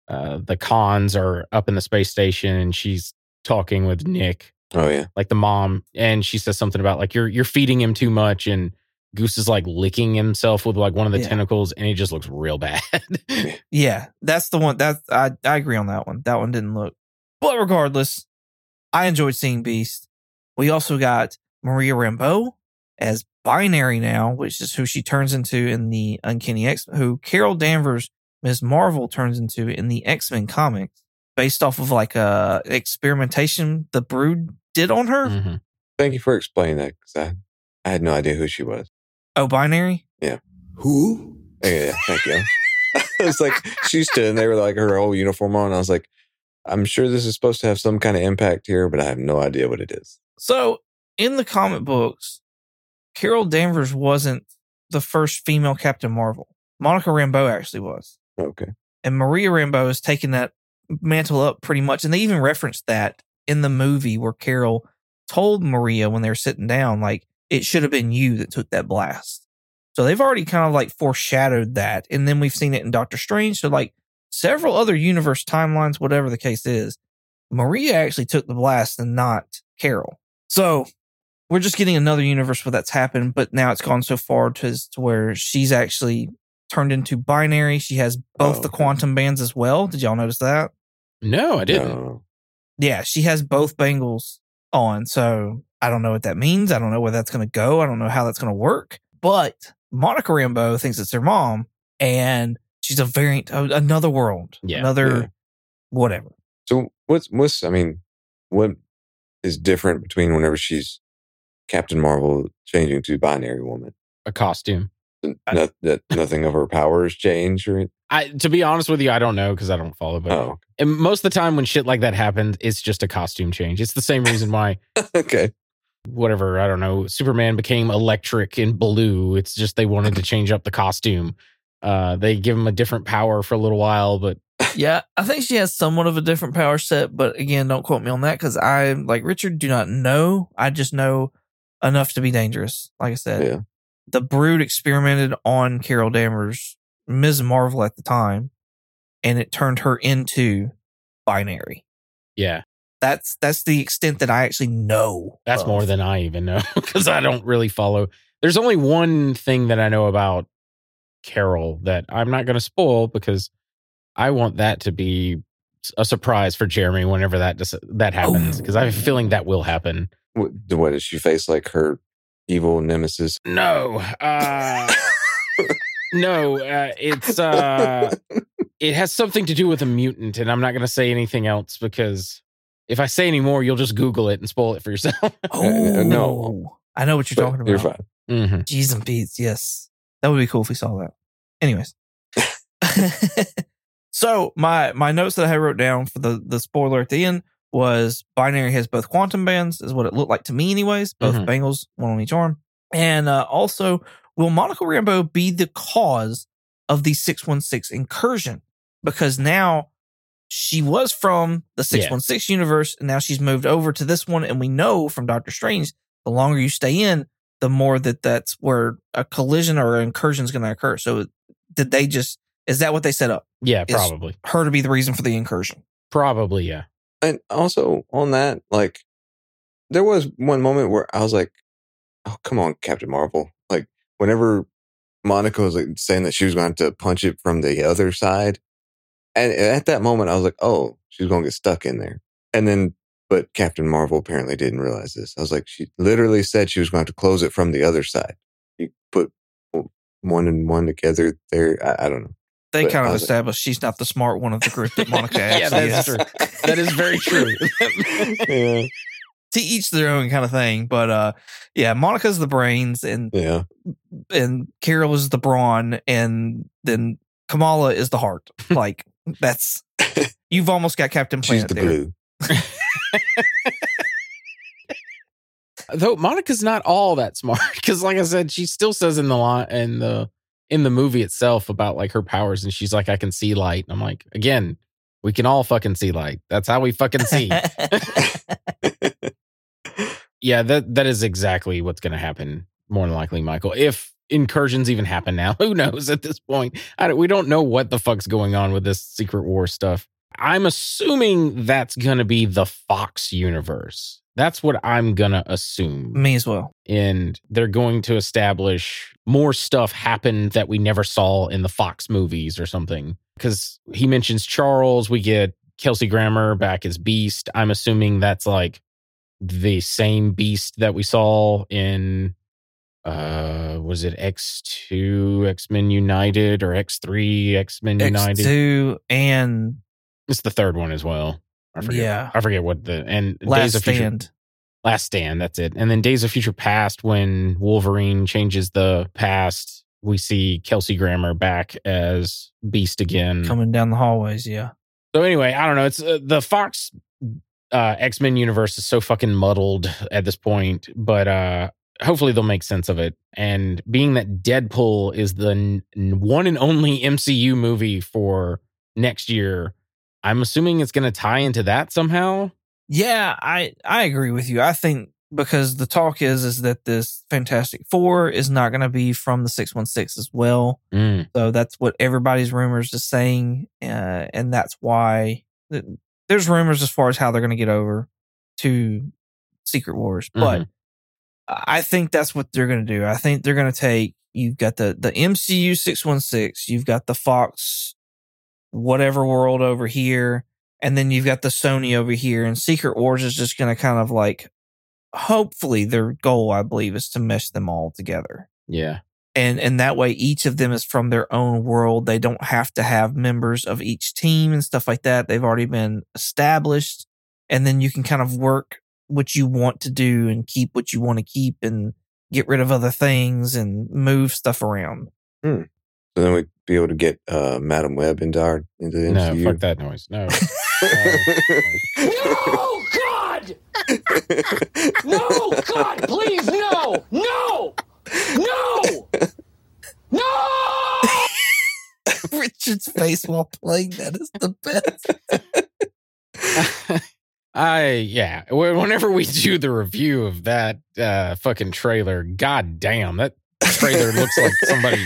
uh, the Khans are up in the space station and she's talking with Nick, Oh yeah. like the mom, and she says something about like you're you're feeding him too much, and Goose is like licking himself with like one of the Yeah. tentacles, and he just looks real bad. Yeah, [LAUGHS] that's the one. That I I agree on that one. That one didn't look. But regardless, I enjoyed seeing Beast. We also got Maria Rambeau as binary now, which is who she turns into in the Uncanny X. Who Carol Danvers, Ms. Marvel, turns into in the X Men comics, based off of like a experimentation the Brood did on her. Mhm. Thank you for explaining that because I, I had no idea who she was. Oh, binary. Yeah. Who? Yeah, yeah, thank you. [LAUGHS] it's like she stood in there with like her whole uniform on. I was like, I'm sure this is supposed to have some kind of impact here, but I have no idea what it is. So in the comic books, Carol Danvers wasn't the first female Captain Marvel. Monica Rambeau actually was. Okay. and Maria Rambeau has taken that mantle up pretty much, and they even referenced that in the movie where Carol told Maria when they were sitting down, like, it should have been you that took that blast. So they've already kind of like foreshadowed that. And then we've seen it in Doctor Strange. So, like, several other universe timelines, whatever the case is, Maria actually took the blast and not Carol. So we're just getting another universe where that's happened, but now it's gone so far to, to where she's actually turned into binary. She has both Oh, the quantum bands as well. Did y'all notice that? No, I didn't. No. Yeah, she has both bangles on. So I don't know what that means. I don't know where that's going to go. I don't know how that's going to work. But Monica Rambeau thinks it's her mom, and she's a variant, of another world, Yeah. another Yeah. whatever. So what's what's I mean, what is different between whenever she's Captain Marvel changing to binary woman? A costume. No, that nothing of her powers change or I to be honest with you, I don't know because I don't follow. But oh and most of the time when shit like that happens, it's just a costume change. It's the same [LAUGHS] reason why okay whatever I don't know Superman became electric and blue. It's just they wanted to change up the costume. Uh, they give him a different power for a little while, but [LAUGHS] Yeah, I think she has somewhat of a different power set, but again, don't quote me on that because I, like Richard, do not know. I just know enough to be dangerous. Like I said, yeah the Brood experimented on Carol Danvers, Ms. Marvel at the time, and it turned her into binary. yeah, That's that's the extent that I actually know. that's of. more than I even know [LAUGHS] because I don't really follow. There's only one thing that I know about Carol that I'm not going to spoil because I want that to be a surprise for Jeremy whenever that dis- that happens oh. because I have a feeling that will happen. what, what does she face like her evil nemesis No, uh, [LAUGHS] no, uh, it's uh, it has something to do with a mutant, and I'm not going to say anything else because if I say any more, you'll just Google it and spoil it for yourself. Oh [LAUGHS] no. I know what you're But talking about. you're fine mm-hmm. G's and beats. Yes. That would be cool if we saw that. Anyways. [LAUGHS] so my my notes that I wrote down for the the spoiler at the end was binary has both quantum bands, is what it looked like to me, anyways. Both Mhm. bangles, one on each arm. And uh, also, will Monica Rambeau be the cause of the 616 incursion? Because now she was from the 616 universe, and now she's moved over to this one. And we know from Doctor Strange, the longer you stay in, the more that that's where a collision or an incursion is going to occur. So, did they just, is that what they set up? Yeah, Is- probably, Her to be the reason for the incursion? probably, yeah. And also on that like there was one moment where I was like oh come on Captain Marvel. Like whenever Monica was like saying that she was going to punch it from the other side and at that moment I was like oh she's going to get stuck in there. And then but Captain Marvel apparently didn't realize this. I was like she literally said she was going to close it from the other side. You put one and one together there I, I don't know They But kind of was established she's not the smart one of the group that Monica [LAUGHS] Yeah, that's is. true. That is very true. [LAUGHS] yeah to each their own kind of thing. But uh yeah, Monica's the brains and yeah and Carol is the brawn and then Kamala is the heart. [LAUGHS] Like that's you've almost got Captain she's Planet the there. glue Though Monica's not all that smart because, like I said, she still says in the line in the in the movie itself about like her powers, and she's like, "I can see light." And I'm like, again, we can all fucking see light. That's how we fucking see. [LAUGHS] yeah, that that is exactly what's to happen. More than likely, Michael. If incursions even happen now, [LAUGHS] who knows at this point? I don't, we don't know what the fuck's going on with this Secret War stuff. I'm assuming that's going to be the Fox universe. That's what I'm going to assume. Me as well. And they're going to establish more stuff happened that we never saw in the Fox movies or something. Because he mentions Charles, we get Kelsey Grammer back as Beast. I'm assuming that's like the same Beast that we saw in uh was it X2 X-Men United or X3 X-Men United? X2 and It's the third one as well. I forget. Yeah. I forget what the and Days Last of Future Stand. Last Stand, that's it. And then Days of Future Past, when Wolverine changes the past, we see Kelsey Grammer back as Beast again. coming down the hallways. Yeah. So anyway, I don't know. It's uh, the Fox uh, X Men universe is so fucking muddled at this point, but uh, hopefully they'll make sense of it. And being that Deadpool is the n- one and only MCU movie for next year, I'm assuming it's going to tie into that somehow. Yeah, I I agree with you. I think because the talk is is that this Fantastic Four is not going to be from the six one six as well. Mm, So that's what everybody's rumors is saying, uh, and that's why th- there's rumors as far as how they're going to get over to Secret Wars. But Mhm. I think that's what they're going to do. I think they're going to take you've got the the MCU six one six, you've got the Fox whatever world over here, and then you've got the Sony over here, and Secret Wars is just going to kind of like hopefully their goal, I believe, is to mesh them all together. Yeah. and and that way each of them is from their own world. They don't have to have members of each team and stuff like that. They've already been established and then you can kind of work what you want to do and keep what you want to keep and get rid of other things and move stuff around hmm. So then we'd be able to get uh, Madam Web into our into the No, MCU. fuck that noise. No. No, God! No, God, please, no! No! No! No! richard's face while playing that is the best [LAUGHS] I yeah. Wh- Whenever we do the review of that uh, fucking trailer, god damn, that trailer looks like somebody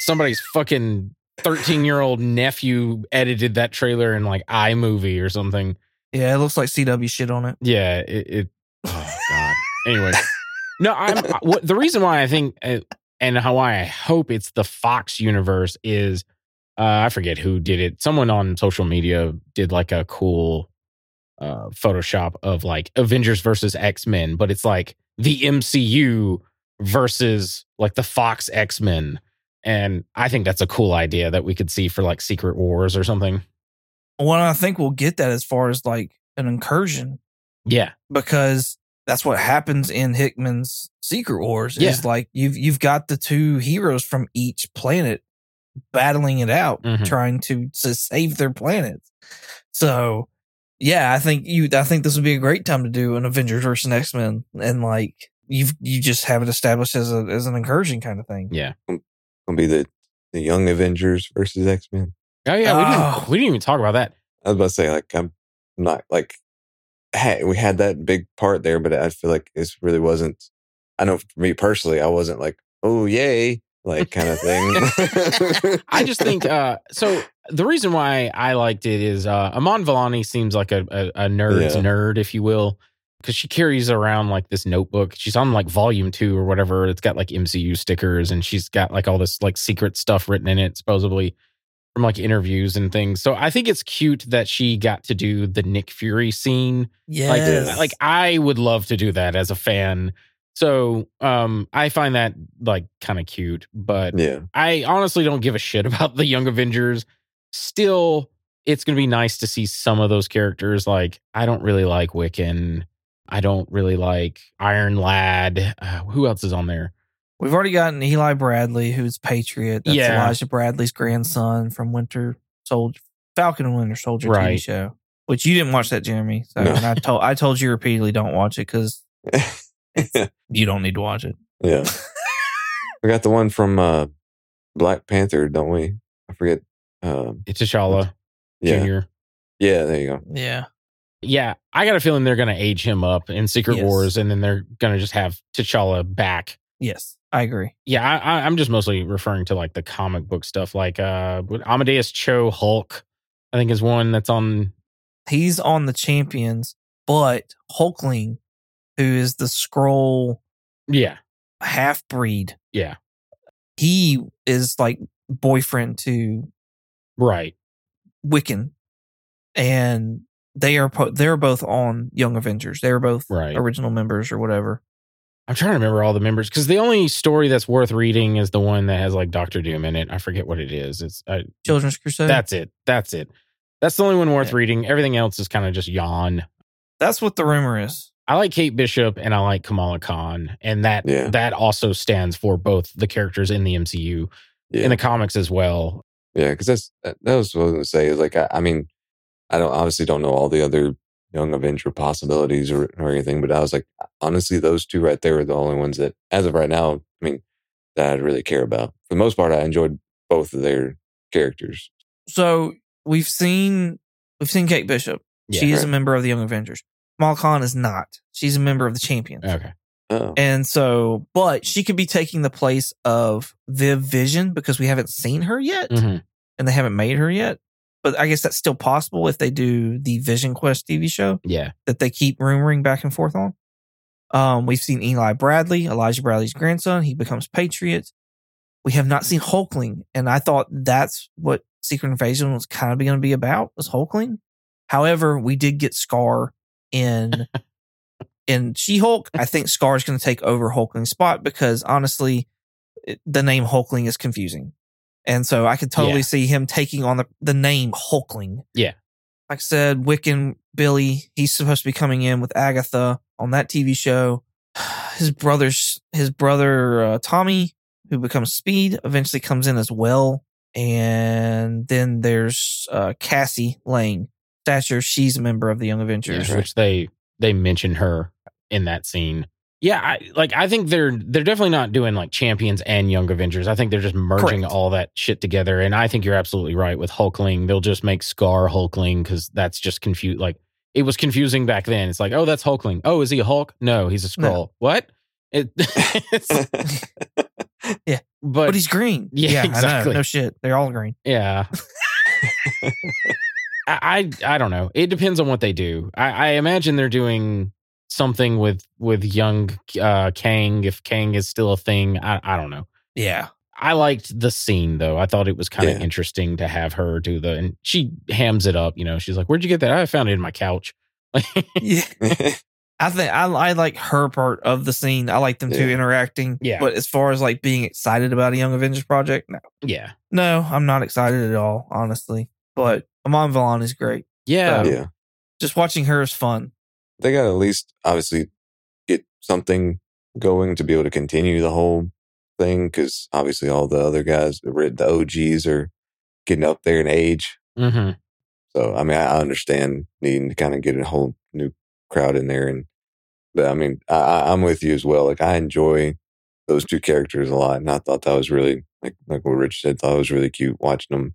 somebody's fucking thirteen year old nephew edited that trailer in like iMovie or something. yeah it looks like cw shit on it Yeah, it. it oh god. Anyway, no, I'm I- what the reason why I think uh, and how I hope it's the Fox universe is uh, I forget who did it. Someone on social media did like a cool uh, Photoshop of like Avengers versus X Men, but it's like the MCU versus like the Fox X Men. And I think that's a cool idea that we could see for like Secret Wars or something. well i think we'll get that as far as like an incursion Yeah. because that's what happens in Hickman's Secret Wars. Yeah. Is like you've you've got the two heroes from each planet battling it out, Mhm. trying to, to save their planets. So yeah, I think you I think this would be a great time to do an Avengers versus X Men and like you've you just have it established as a as an incursion kind of thing. Yeah. Gonna be the the Young Avengers versus X Men. Oh yeah. We Oh. didn't we didn't even talk about that. I was about to say like I'm not like hey, we had that big part there, but I feel like this really wasn't. I know for me personally, I wasn't like oh yay like kind of thing. [LAUGHS] I just think uh so the reason why I liked it is uh Iman Vellani seems like a, a, a nerd's Yeah. nerd, if you will. Because she carries around like this notebook. She's on like volume two or whatever. It's got like MCU stickers and she's got like all this like secret stuff written in it, supposedly from like interviews and things. So I think it's cute that she got to do the Nick Fury scene like like I would love to do that as a fan. So um I find that like kind of cute, but yeah, I honestly don't give a shit [LAUGHS] about the Young Avengers. Still, it's going to be nice to see some of those characters. Like, I don't really like Wiccan. I don't really like Iron Lad. Uh, who else is on there? We've already gotten Eli Bradley, who's Patriot. That's Yeah. Elijah Bradley's grandson from Winter Soldier, Falcon and Winter Soldier Right. TV show. Which you didn't watch that, Jeremy. So No. and I told I told you repeatedly don't watch it because [LAUGHS] you don't need to watch it. yeah. [LAUGHS] we got the one from uh, Black Panther, don't we? I forget. Um, It's T'Challa yeah, Jr. yeah. There you go. Yeah. Yeah, I got a feeling they're going to age him up in Secret Yes. Wars, and then they're going to just have T'Challa back. Yes, I agree. Yeah, I, I, I'm just mostly referring to like the comic book stuff, like uh, Amadeus Cho Hulk. I think is one that's on He's on the champions, but Hulkling, who is the Skrull Yeah, half breed, yeah, he is like boyfriend to right. Wiccan, and they are po- they're both on Young Avengers. They're both Right. original members or whatever. I'm trying to remember all the members because the only story that's worth reading is the one that has like Doctor Doom in it. I forget what it is. It's I, Children's Crusade. that's it. That's it. That's the only one worth Yeah. reading. Everything else is kind of just yawn. that's what the rumor is. I like Kate Bishop and I like Kamala Khan, and that Yeah. that also stands for both the characters in the MCU Yeah, in the comics as well. yeah. Because that's that, that was what I was gonna say. Is like I, I mean, I don't obviously don't know all the other Young Avenger possibilities or or anything, but I was like, honestly, those two right there are the only ones that, as of right now, I mean, that I really care about. For the most part, I enjoyed both of their characters. So we've seen we've seen Kate Bishop. Yeah. she is a member of the Young Avengers. Kamala Khan is not. She's a member of the Champions. Okay. Oh, And so, but she could be taking the place of Viv Vision because we haven't seen her yet Mhm. and they haven't made her yet. But I guess that's still possible if they do the Vision Quest TV show Yeah. that they keep rumoring back and forth on. Um, we've seen Eli Bradley, Elijah Bradley's grandson. He becomes Patriot. We have not seen Hulkling, and I thought that's what Secret Invasion was kind of going to be about was Hulkling. However, we did get Skaar in [LAUGHS] in She Hulk. I think Skaar is going to take over Hulkling's spot because honestly, it, the name Hulkling is confusing, and so I could totally Yeah. see him taking on the the name Hulkling. Yeah. like I said, Wiccan Billy. He's supposed to be coming in with Agatha on that TV show. [SIGHS] His brother's his brother uh, Tommy, who becomes Speed, eventually comes in as well. And then there's uh, Cassie Lang, Stature. She's a member of the Young Avengers. Yeah, which they they mention her in that scene. Yeah, I like I think they're they're definitely not doing like champions and young avengers. I think they're just merging Correct. all that shit together. And I think you're absolutely right with Hulkling. They'll just make Skaar Hulkling because that's just confused. Like it was confusing back then. It's like, oh, that's Hulkling. Oh, is he a Hulk? No, he's a Skrull. What? It, [LAUGHS] [LAUGHS] Yeah. but, But he's green. [LAUGHS] Yeah, know. exactly. No shit. They're all green. yeah. I, I I don't know. It depends on what they do. I, I imagine they're doing something with with young uh Kang if Kang is still a thing. I I don't know. Yeah. I liked the scene though. I thought it was kind of Yeah. interesting to have her do the and she hams it up, you know. She's like, "Where'd you get that?" I found it in my couch. Yeah. [LAUGHS] I think I, I like her part of the scene. I like them two interacting. Yeah. But as far as like being excited about a Young Avengers project, no. yeah. No, I'm not excited at all, honestly. But Iman Vellani is great. Yeah. Um, yeah. Just watching her is fun. They got to at least obviously get something going to be able to continue the whole thing because obviously all the other guys, the OGs, are getting up there in age. hmm So I mean, I understand needing to kind of get a whole new crowd in there, and but I mean, I, I- I'm with you as well. Like I enjoy those two characters a lot, and I thought that was really like like what Rich said. Thought it was really cute watching them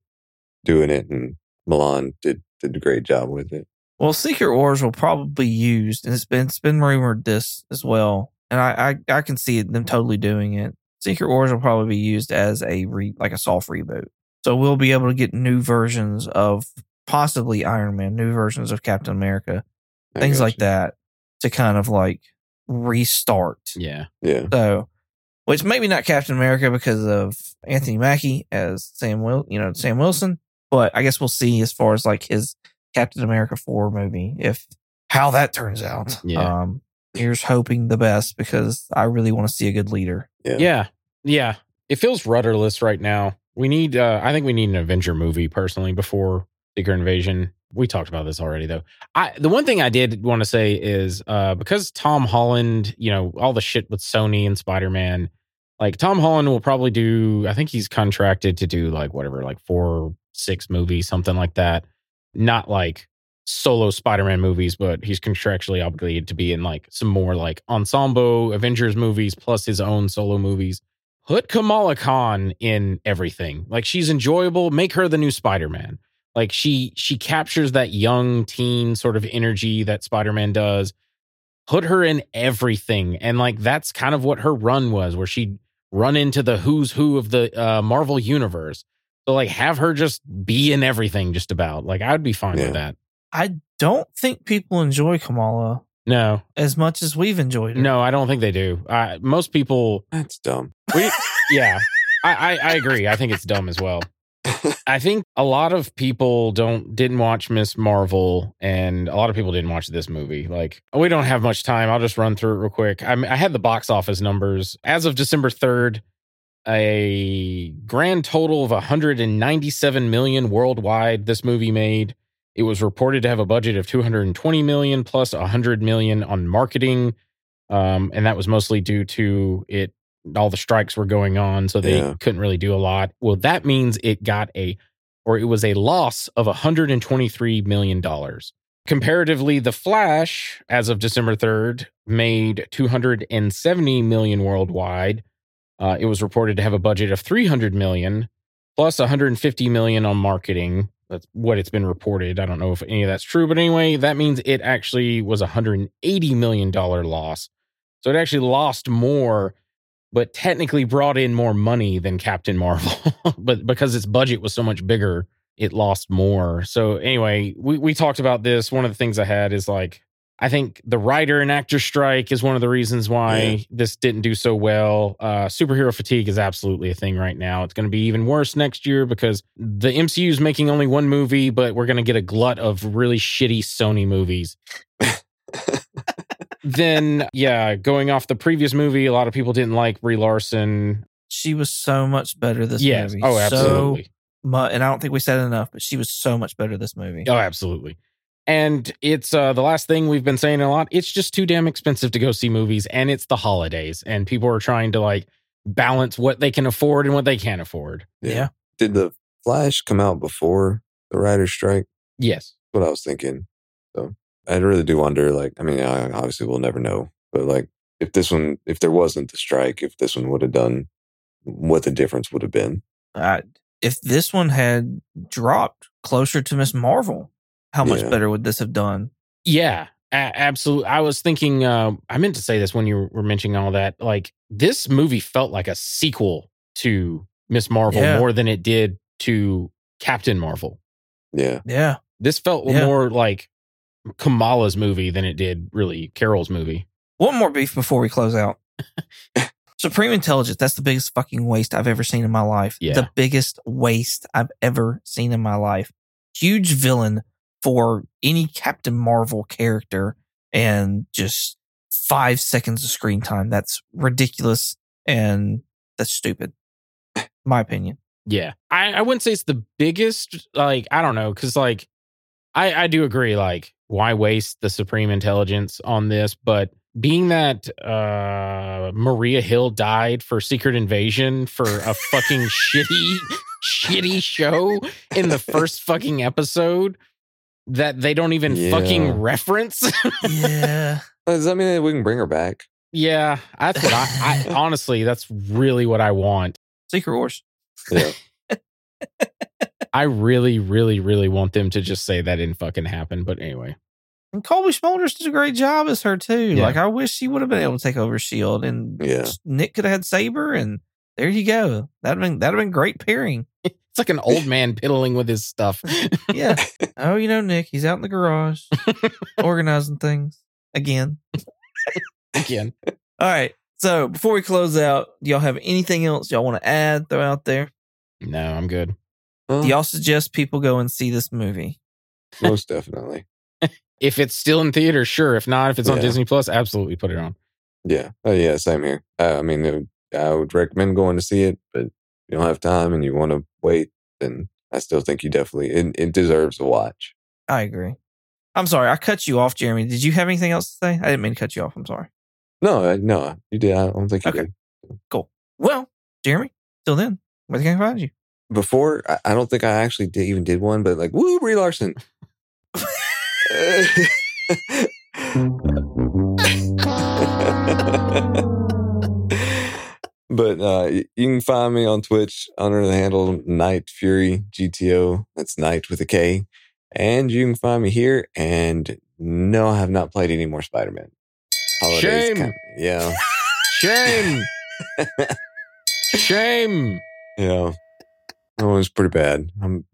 doing it, and Milan did did a great job with it. Well, Secret Wars will probably be used, and it's been it's been rumored this as well, and I I, I can see them totally doing it. Secret Wars will probably be used as a re, like a soft reboot, so we'll be able to get new versions of possibly Iron Man, new versions of Captain America, I things like you. that to kind of like restart. Yeah. Yeah, So, which maybe not Captain America because of Anthony Mackie as Sam Will, you know, Sam Wilson, but I guess we'll see as far as like his Captain America 4 movie if how that turns out. Yeah. Um here's hoping the best because I really want to see a good leader. yeah, Yeah. Yeah. It feels rudderless right now. We need uh I think we need an Avenger movie personally before Secret Invasion. We talked about this already though. I the one thing I did want to say is uh because Tom Holland, you know, all the shit with Sony and Spider-Man, like Tom Holland will probably do I think he's contracted to do like whatever, like four, six movies, something like that. Not like solo Spider-Man movies, but he's contractually obligated to be in like some more like ensemble Avengers movies plus his own solo movies. Put Kamala Khan in everything. Like she's enjoyable. Make her the new Spider-Man. Like she she captures that young teen sort of energy that Spider-Man does. Put her in everything. And like that's kind of what her run was, where she'd run into the who's who of the uh, Marvel universe. So like have her just be in everything just about. Like I'd be fine Yeah. with that. I don't think people enjoy Kamala No, as much as we've enjoyed her. no, I don't think they do. Uh, most people, that's dumb. we, yeah, I, I, I agree. I think it's dumb as well. [LAUGHS] I think a lot of people don't didn't watch Miss Marvel, and a lot of people didn't watch this movie. Like, we don't have much time. I'll just run through it real quick. I, I had the box office numbers as of December third. A grand total of 197 million worldwide. This movie made. It was reported to have a budget of 220 million plus 100 million on marketing, um, and that was mostly due to it. All the strikes were going on, so they Yeah. couldn't really do a lot. Well, that means it got a, or it was a loss of 123 million dollars. Comparatively, The Flash, as of December 3rd, made 270 million worldwide. Uh, it was reported to have a budget of 300 million plus 150 million on marketing. That's what it's been reported. I don't know if any of that's true, but anyway, that means it actually was a $180 million loss. So it actually lost more, but technically brought in more money than Captain Marvel. [LAUGHS] but because its budget was so much bigger, it lost more. So anyway, we, we talked about this. One of the things I had is like, I think the writer and actor strike is one of the reasons why Yeah. this didn't do so well. Uh, superhero fatigue is absolutely a thing right now. It's going to be even worse next year because the MCU is making only one movie, but we're going to get a glut of really shitty Sony movies. [LAUGHS] then, yeah, going off the previous movie, a lot of people didn't like Brie Larson. She was so much better this yes. movie. Oh, absolutely. So mu- and I don't think we said enough, but she was so much better this movie. Oh, absolutely. And it's uh, the last thing we've been saying a lot. It's just too damn expensive to go see movies, and it's the holidays, and people are trying to like balance what they can afford and what they can't afford. Yeah. Did the Flash come out before the writer's strike? Yes. That's what I was thinking. So I really do wonder. Like, I mean, I, obviously we'll never know, but like, if this one, if there wasn't the strike, if this one would have done, what the difference would have been. I, if this one had dropped closer to Miss Marvel, how much Yeah. better would this have done? Yeah. A- absolutely. I was thinking. Uh, I meant to say this when you were mentioning all that. Like this movie felt like a sequel to Miss Marvel Yeah. more than it did to Captain Marvel. Yeah. Yeah. This felt Yeah. more like Kamala's movie than it did really Carol's movie. One more beef before we close out. [LAUGHS] Supreme Intelligence, that's the biggest fucking waste I've ever seen in my life. Yeah. The biggest waste I've ever seen in my life. Huge villain for any Captain Marvel character and just five seconds of screen time. That's ridiculous and that's stupid. My opinion. Yeah. I, I wouldn't say it's the biggest, like, I don't know, because like I, I do agree, like, why waste the supreme intelligence on this? But being that uh Maria Hill died for Secret Invasion for a fucking [LAUGHS] shitty, shitty show in the first fucking episode that they don't even Yeah. fucking reference. [LAUGHS] Yeah. Does that mean that we can bring her back? yeah, that's what I, I [LAUGHS] honestly, that's really what I want. Secret Wars. Yeah. [LAUGHS] I really, really, really want them to just say that didn't fucking happen. But anyway. And Cobie Smulders did a great job as her too. Yeah. Like I wish she would have been able to take over Shield, and Yeah. Nick could have had Saber, and there you go. That'd been that'd have been great pairing. It's like an old [LAUGHS] man piddling with his stuff. [LAUGHS] Yeah. oh, you know Nick, he's out in the garage [LAUGHS] organizing things again. Again. All right. So before we close out, do y'all have anything else y'all want to add? Throw out there. No, I'm good. Do y'all suggest people go and see this movie? most definitely. If it's still in theater, sure. If not, if it's on Yeah. Disney Plus, absolutely put it on. Yeah. Oh, yeah. Same here. Uh, I mean, it would- I would recommend going to see it, but if you don't have time and you want to wait, then I still think you definitely, it, it deserves a watch. I agree. I'm sorry, I cut you off, Jeremy. Did you have anything else to say? I didn't mean to cut you off. I'm sorry. No, no, you did. I don't think you Okay. did. Well, Jeremy, till then, where can I find you? Before, I, I don't think I actually did, even did one, but like, woo, Brie Larson. [LAUGHS] [LAUGHS] [LAUGHS] but uh, you can find me on Twitch under the handle Night Fury GTO. That's Night with a K. And you can find me here. And no, I have not played any more Spider Man. [LAUGHS] [LAUGHS] Shame. yeah. Shame. Shame. Yeah. That was pretty bad. I'm,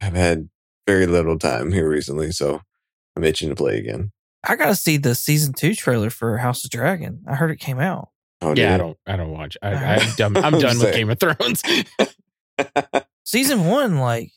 I've had very little time here recently, so I'm itching to play again. I gotta see the season two trailer for House of Dragon. I heard it came out. Oh, Yeah, I don't I don't watch. [LAUGHS] I, I'm done. I'm I'm done with. Game of Thrones. [LAUGHS] Season one, like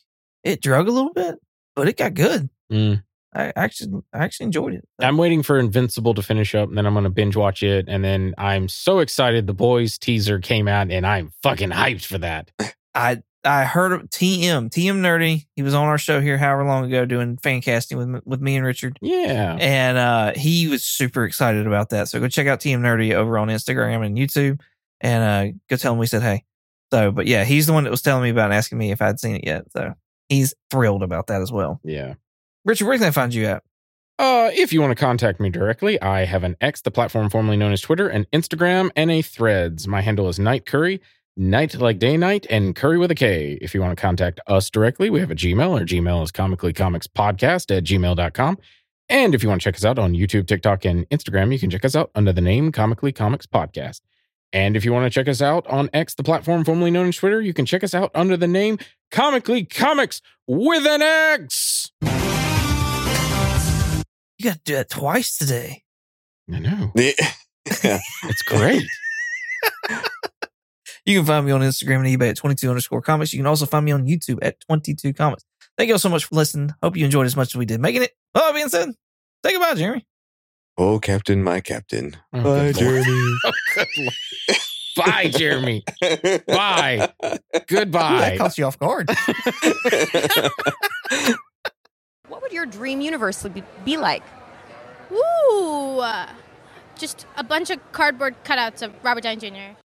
it drug a little bit, but it got good. Mm. I actually, I actually enjoyed it. I'm waiting for Invincible to finish up, and then I'm going to binge watch it. And then I'm so excited. The boys teaser came out, and I'm fucking hyped for that. [LAUGHS] I I heard of TM TM Nerdy. He was on our show here however long ago doing fan casting with me- with me and Richard, Yeah. and uh, he was super excited about that. So go check out TM Nerdy over on Instagram and YouTube, and uh, go tell him we said hey. So, but yeah, he's the one that was telling me about and asking me if I'd seen it yet. So he's thrilled about that as well. Yeah. Richard, where can I find you at? Uh, if you want to contact me directly, I have an X, the platform formerly known as Twitter, and Instagram, and a Threads. My handle is Night Curry, night like day night, and curry with a K. If you want to contact us directly, we have a Gmail. Our Gmail is comically comics podcast at gmail.com. And if you want to check us out on YouTube, TikTok, and Instagram, you can check us out under the name Comically Comics Podcast. And if you want to check us out on X, the platform formerly known as Twitter, you can check us out under the name Comically Comics with an X. You got to do that twice today. I know. [LAUGHS] Yeah. It's great. [LAUGHS] You can find me on Instagram and eBay at 22 underscore comics. You can also find me on YouTube at 22 comics. Thank you all so much for listening. Hope you enjoyed as much as we did making it. All that being said, say goodbye, Jeremy. oh, Captain, my Captain. Oh, Bye. Jeremy. [LAUGHS] Oh, good lord. Bye, Jeremy. Bye. That Goodbye. caught you off guard. [LAUGHS] What would your dream universe be, be like? Ooh, just a bunch of cardboard cutouts of Robert Downey Jr.